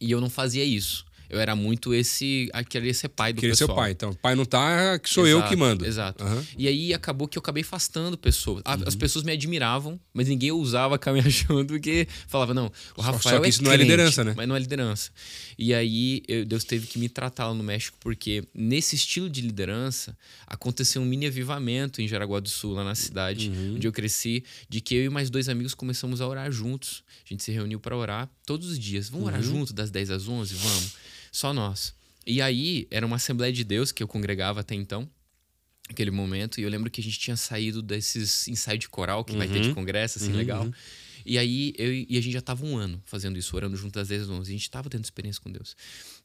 E eu não fazia isso. Eu era muito esse. ah, Queria ser pai do Queria ser pessoal. o pai. Então, pai não tá, que sou eu Exato, que mando. Exato. Aham. E aí acabou que eu acabei afastando pessoas. As pessoas me admiravam, mas ninguém ousava caminhar junto porque falava, não, o Só- Rafael só que é isso não é liderança, né? Mas não é liderança. E aí eu- Deus teve que me tratar lá no México porque nesse estilo de liderança aconteceu um mini avivamento em Jaraguá do Sul, lá na cidade Uhum. onde eu cresci, de que eu e mais dois amigos começamos a orar juntos. A gente se reuniu para orar todos os dias. Vamos Uhum. orar junto das 10 às 11? Vamos. Só nós. E aí, era uma Assembleia de Deus que eu congregava até então, naquele momento, e eu lembro que a gente tinha saído desses ensaios de coral que vai ter de congresso, assim, legal. E aí, eu, e a gente já tava um ano fazendo isso, orando junto das 10 às 11. A gente tava tendo experiência com Deus.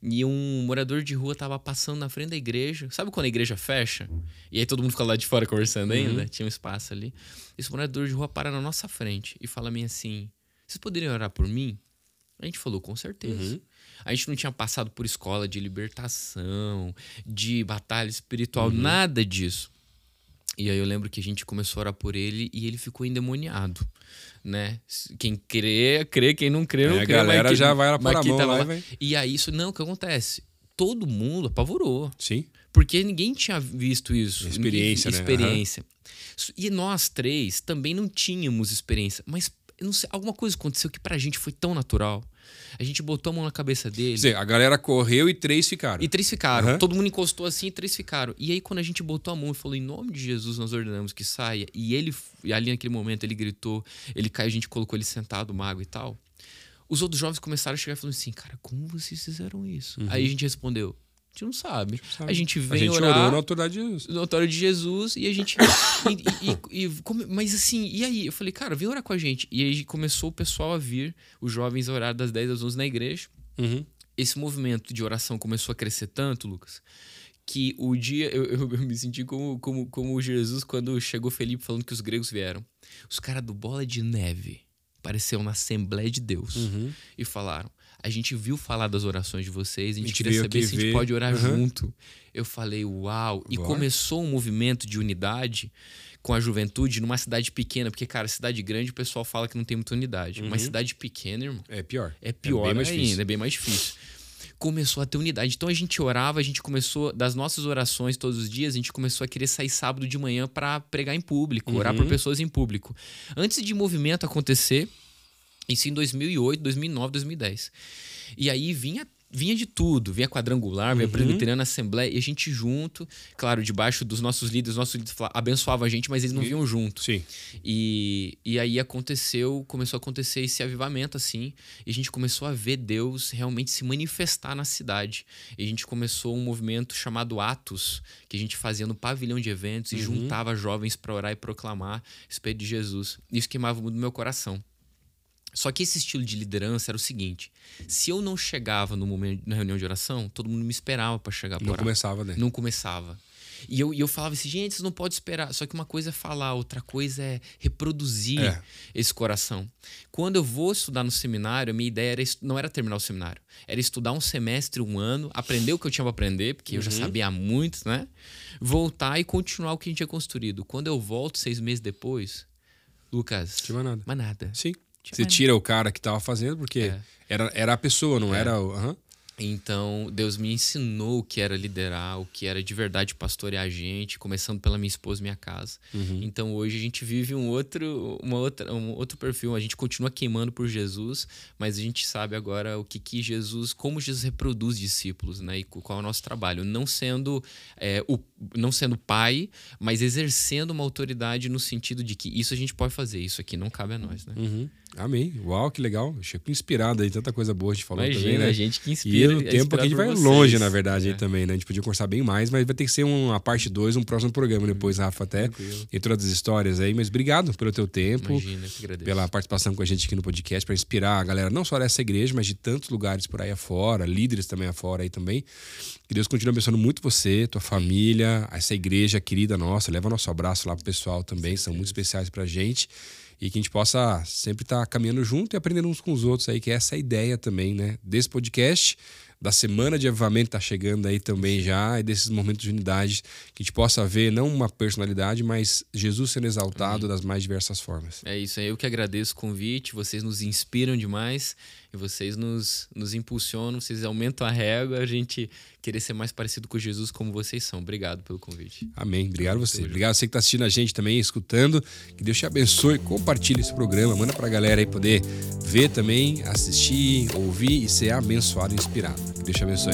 E um morador de rua tava passando na frente da igreja. Sabe quando a igreja fecha? E aí todo mundo fica lá de fora conversando ainda? Tinha um espaço ali. Esse morador de rua para na nossa frente e fala a mim assim: Vocês poderiam orar por mim? A gente falou, com certeza. A gente não tinha passado por escola de libertação, de batalha espiritual, nada disso. E aí eu lembro que a gente começou a orar por ele e ele ficou endemoniado, né? Quem crê, crê, quem não crê, não Aí a crê. mas galera que- já vai lá pôr mas a mão lá e lá. vai- E aí isso, não, o que acontece? Todo mundo apavorou. Sim. Porque ninguém tinha visto isso. Experiência, Ninguém- né? Experiência. E nós três também não tínhamos experiência. Mas não sei, alguma coisa aconteceu que pra gente foi tão natural. A gente botou a mão na cabeça dele. Dizer, a galera correu e três ficaram. E três ficaram. Uhum. Todo mundo encostou assim e três ficaram. E aí, quando a gente botou a mão e falou, em nome de Jesus, nós ordenamos que saia. E ele, e ali naquele momento, ele gritou, ele caiu, a gente colocou ele sentado, mago e tal. Os outros jovens começaram a chegar e falaram assim, cara, como vocês fizeram isso? Uhum. Aí a gente respondeu, a gente não sabe. A gente, sabe. A gente vem a gente orar orou na autoridade de Jesus. Autoridade de Jesus e a gente. e, e, e, mas assim, e aí? Eu falei, cara, vem orar com a gente. E aí começou o pessoal a vir, os jovens a orar das 10 às 11 na igreja. Uhum. Esse movimento de oração começou a crescer tanto, Lucas, que o dia. Eu, eu, eu, me senti como, como, como Jesus quando chegou Felipe falando que os gregos vieram. Os caras do Bola de Neve apareceram na Assembleia de Deus uhum. e falaram a gente viu falar das orações de vocês, a gente, a gente queria saber se a gente pode orar uhum. junto. Eu falei, uau! E Bora. começou um movimento de unidade com a juventude numa cidade pequena, porque, cara, cidade grande o pessoal fala que não tem muita unidade. Uhum. Mas cidade pequena, irmão. É pior. É pior é ainda, é bem mais difícil. Começou a ter unidade. Então a gente orava, a gente começou, das nossas orações todos os dias, a gente começou a querer sair sábado de manhã para pregar em público, uhum. orar por pessoas em público. Antes de movimento acontecer, isso em 2008, 2009, 2010. E aí vinha vinha de tudo, vinha quadrangular, vinha uhum. presbiteriana, assembleia, e a gente junto, claro, debaixo dos nossos líderes, nossos líderes abençoavam a gente, mas eles não vinham junto. Sim. E, e aí aconteceu, começou a acontecer esse avivamento, assim, e a gente começou a ver Deus realmente se manifestar na cidade. E a gente começou um movimento chamado Atos, que a gente fazia no pavilhão de eventos e uhum. juntava jovens para orar e proclamar o Espírito de Jesus. Isso queimava muito meu coração. Só que esse estilo de liderança era o seguinte: se eu não chegava no momento na reunião de oração, todo mundo me esperava para chegar para Não começava, né? Não começava. E eu, e eu falava assim, gente, vocês não podem esperar. Só que uma coisa é falar, outra coisa é reproduzir é. esse coração. Quando eu vou estudar no seminário, a minha ideia era, não era terminar o seminário. Era estudar um semestre, um ano, aprender o que eu tinha para aprender, porque uhum. eu já uhum. sabia muito, né? Voltar e continuar o que a gente tinha construído. Quando eu volto seis meses depois, Lucas. Tinha mais nada. Mais nada. Sim. Você tira o cara que tava fazendo, porque é. era, era a pessoa, não é. era o. Uhum. Então, Deus me ensinou o que era liderar, o que era de verdade pastorear a gente, começando pela minha esposa e minha casa. Uhum. Então, hoje a gente vive um outro, uma outra, um outro perfil. A gente continua queimando por Jesus, mas a gente sabe agora o que, que Jesus, como Jesus reproduz discípulos, né? E qual é o nosso trabalho. Não sendo, é, o, não sendo pai, mas exercendo uma autoridade no sentido de que isso a gente pode fazer, isso aqui não cabe a nós, né? Uhum. Amém. Uau, que legal. Fico inspirado aí, tanta coisa boa a gente falou Imagina, também, né? a gente que inspira. E o é tempo que a gente vai vocês. longe, na verdade, é. aí também, né? A gente podia conversar bem mais, mas vai ter que ser uma parte 2, um próximo programa depois, Rafa, até. Tranquilo. E todas as histórias aí. Mas obrigado pelo teu tempo. Imagina, que agradeço. Pela participação com a gente aqui no podcast, para inspirar a galera, não só dessa igreja, mas de tantos lugares por aí afora, líderes também afora aí também. Que Deus continue abençoando muito você, tua família, essa igreja querida nossa. Leva nosso abraço lá pro pessoal também, são muito especiais pra gente e que a gente possa sempre estar tá caminhando junto e aprendendo uns com os outros aí, que é essa ideia também, né? Desse podcast, da semana de avivamento tá chegando aí também já, e desses momentos de unidade, que a gente possa ver não uma personalidade, mas Jesus sendo exaltado Amém. das mais diversas formas. É isso, eu que agradeço o convite, vocês nos inspiram demais e vocês nos, nos impulsionam, vocês aumentam a régua, a gente querer ser mais parecido com Jesus como vocês são. Obrigado pelo convite. Amém. Obrigado a você. Obrigado a você que está assistindo a gente também, escutando. Que Deus te abençoe. Compartilhe esse programa. Manda para a galera aí poder ver também, assistir, ouvir e ser abençoado e inspirado. Que Deus te abençoe.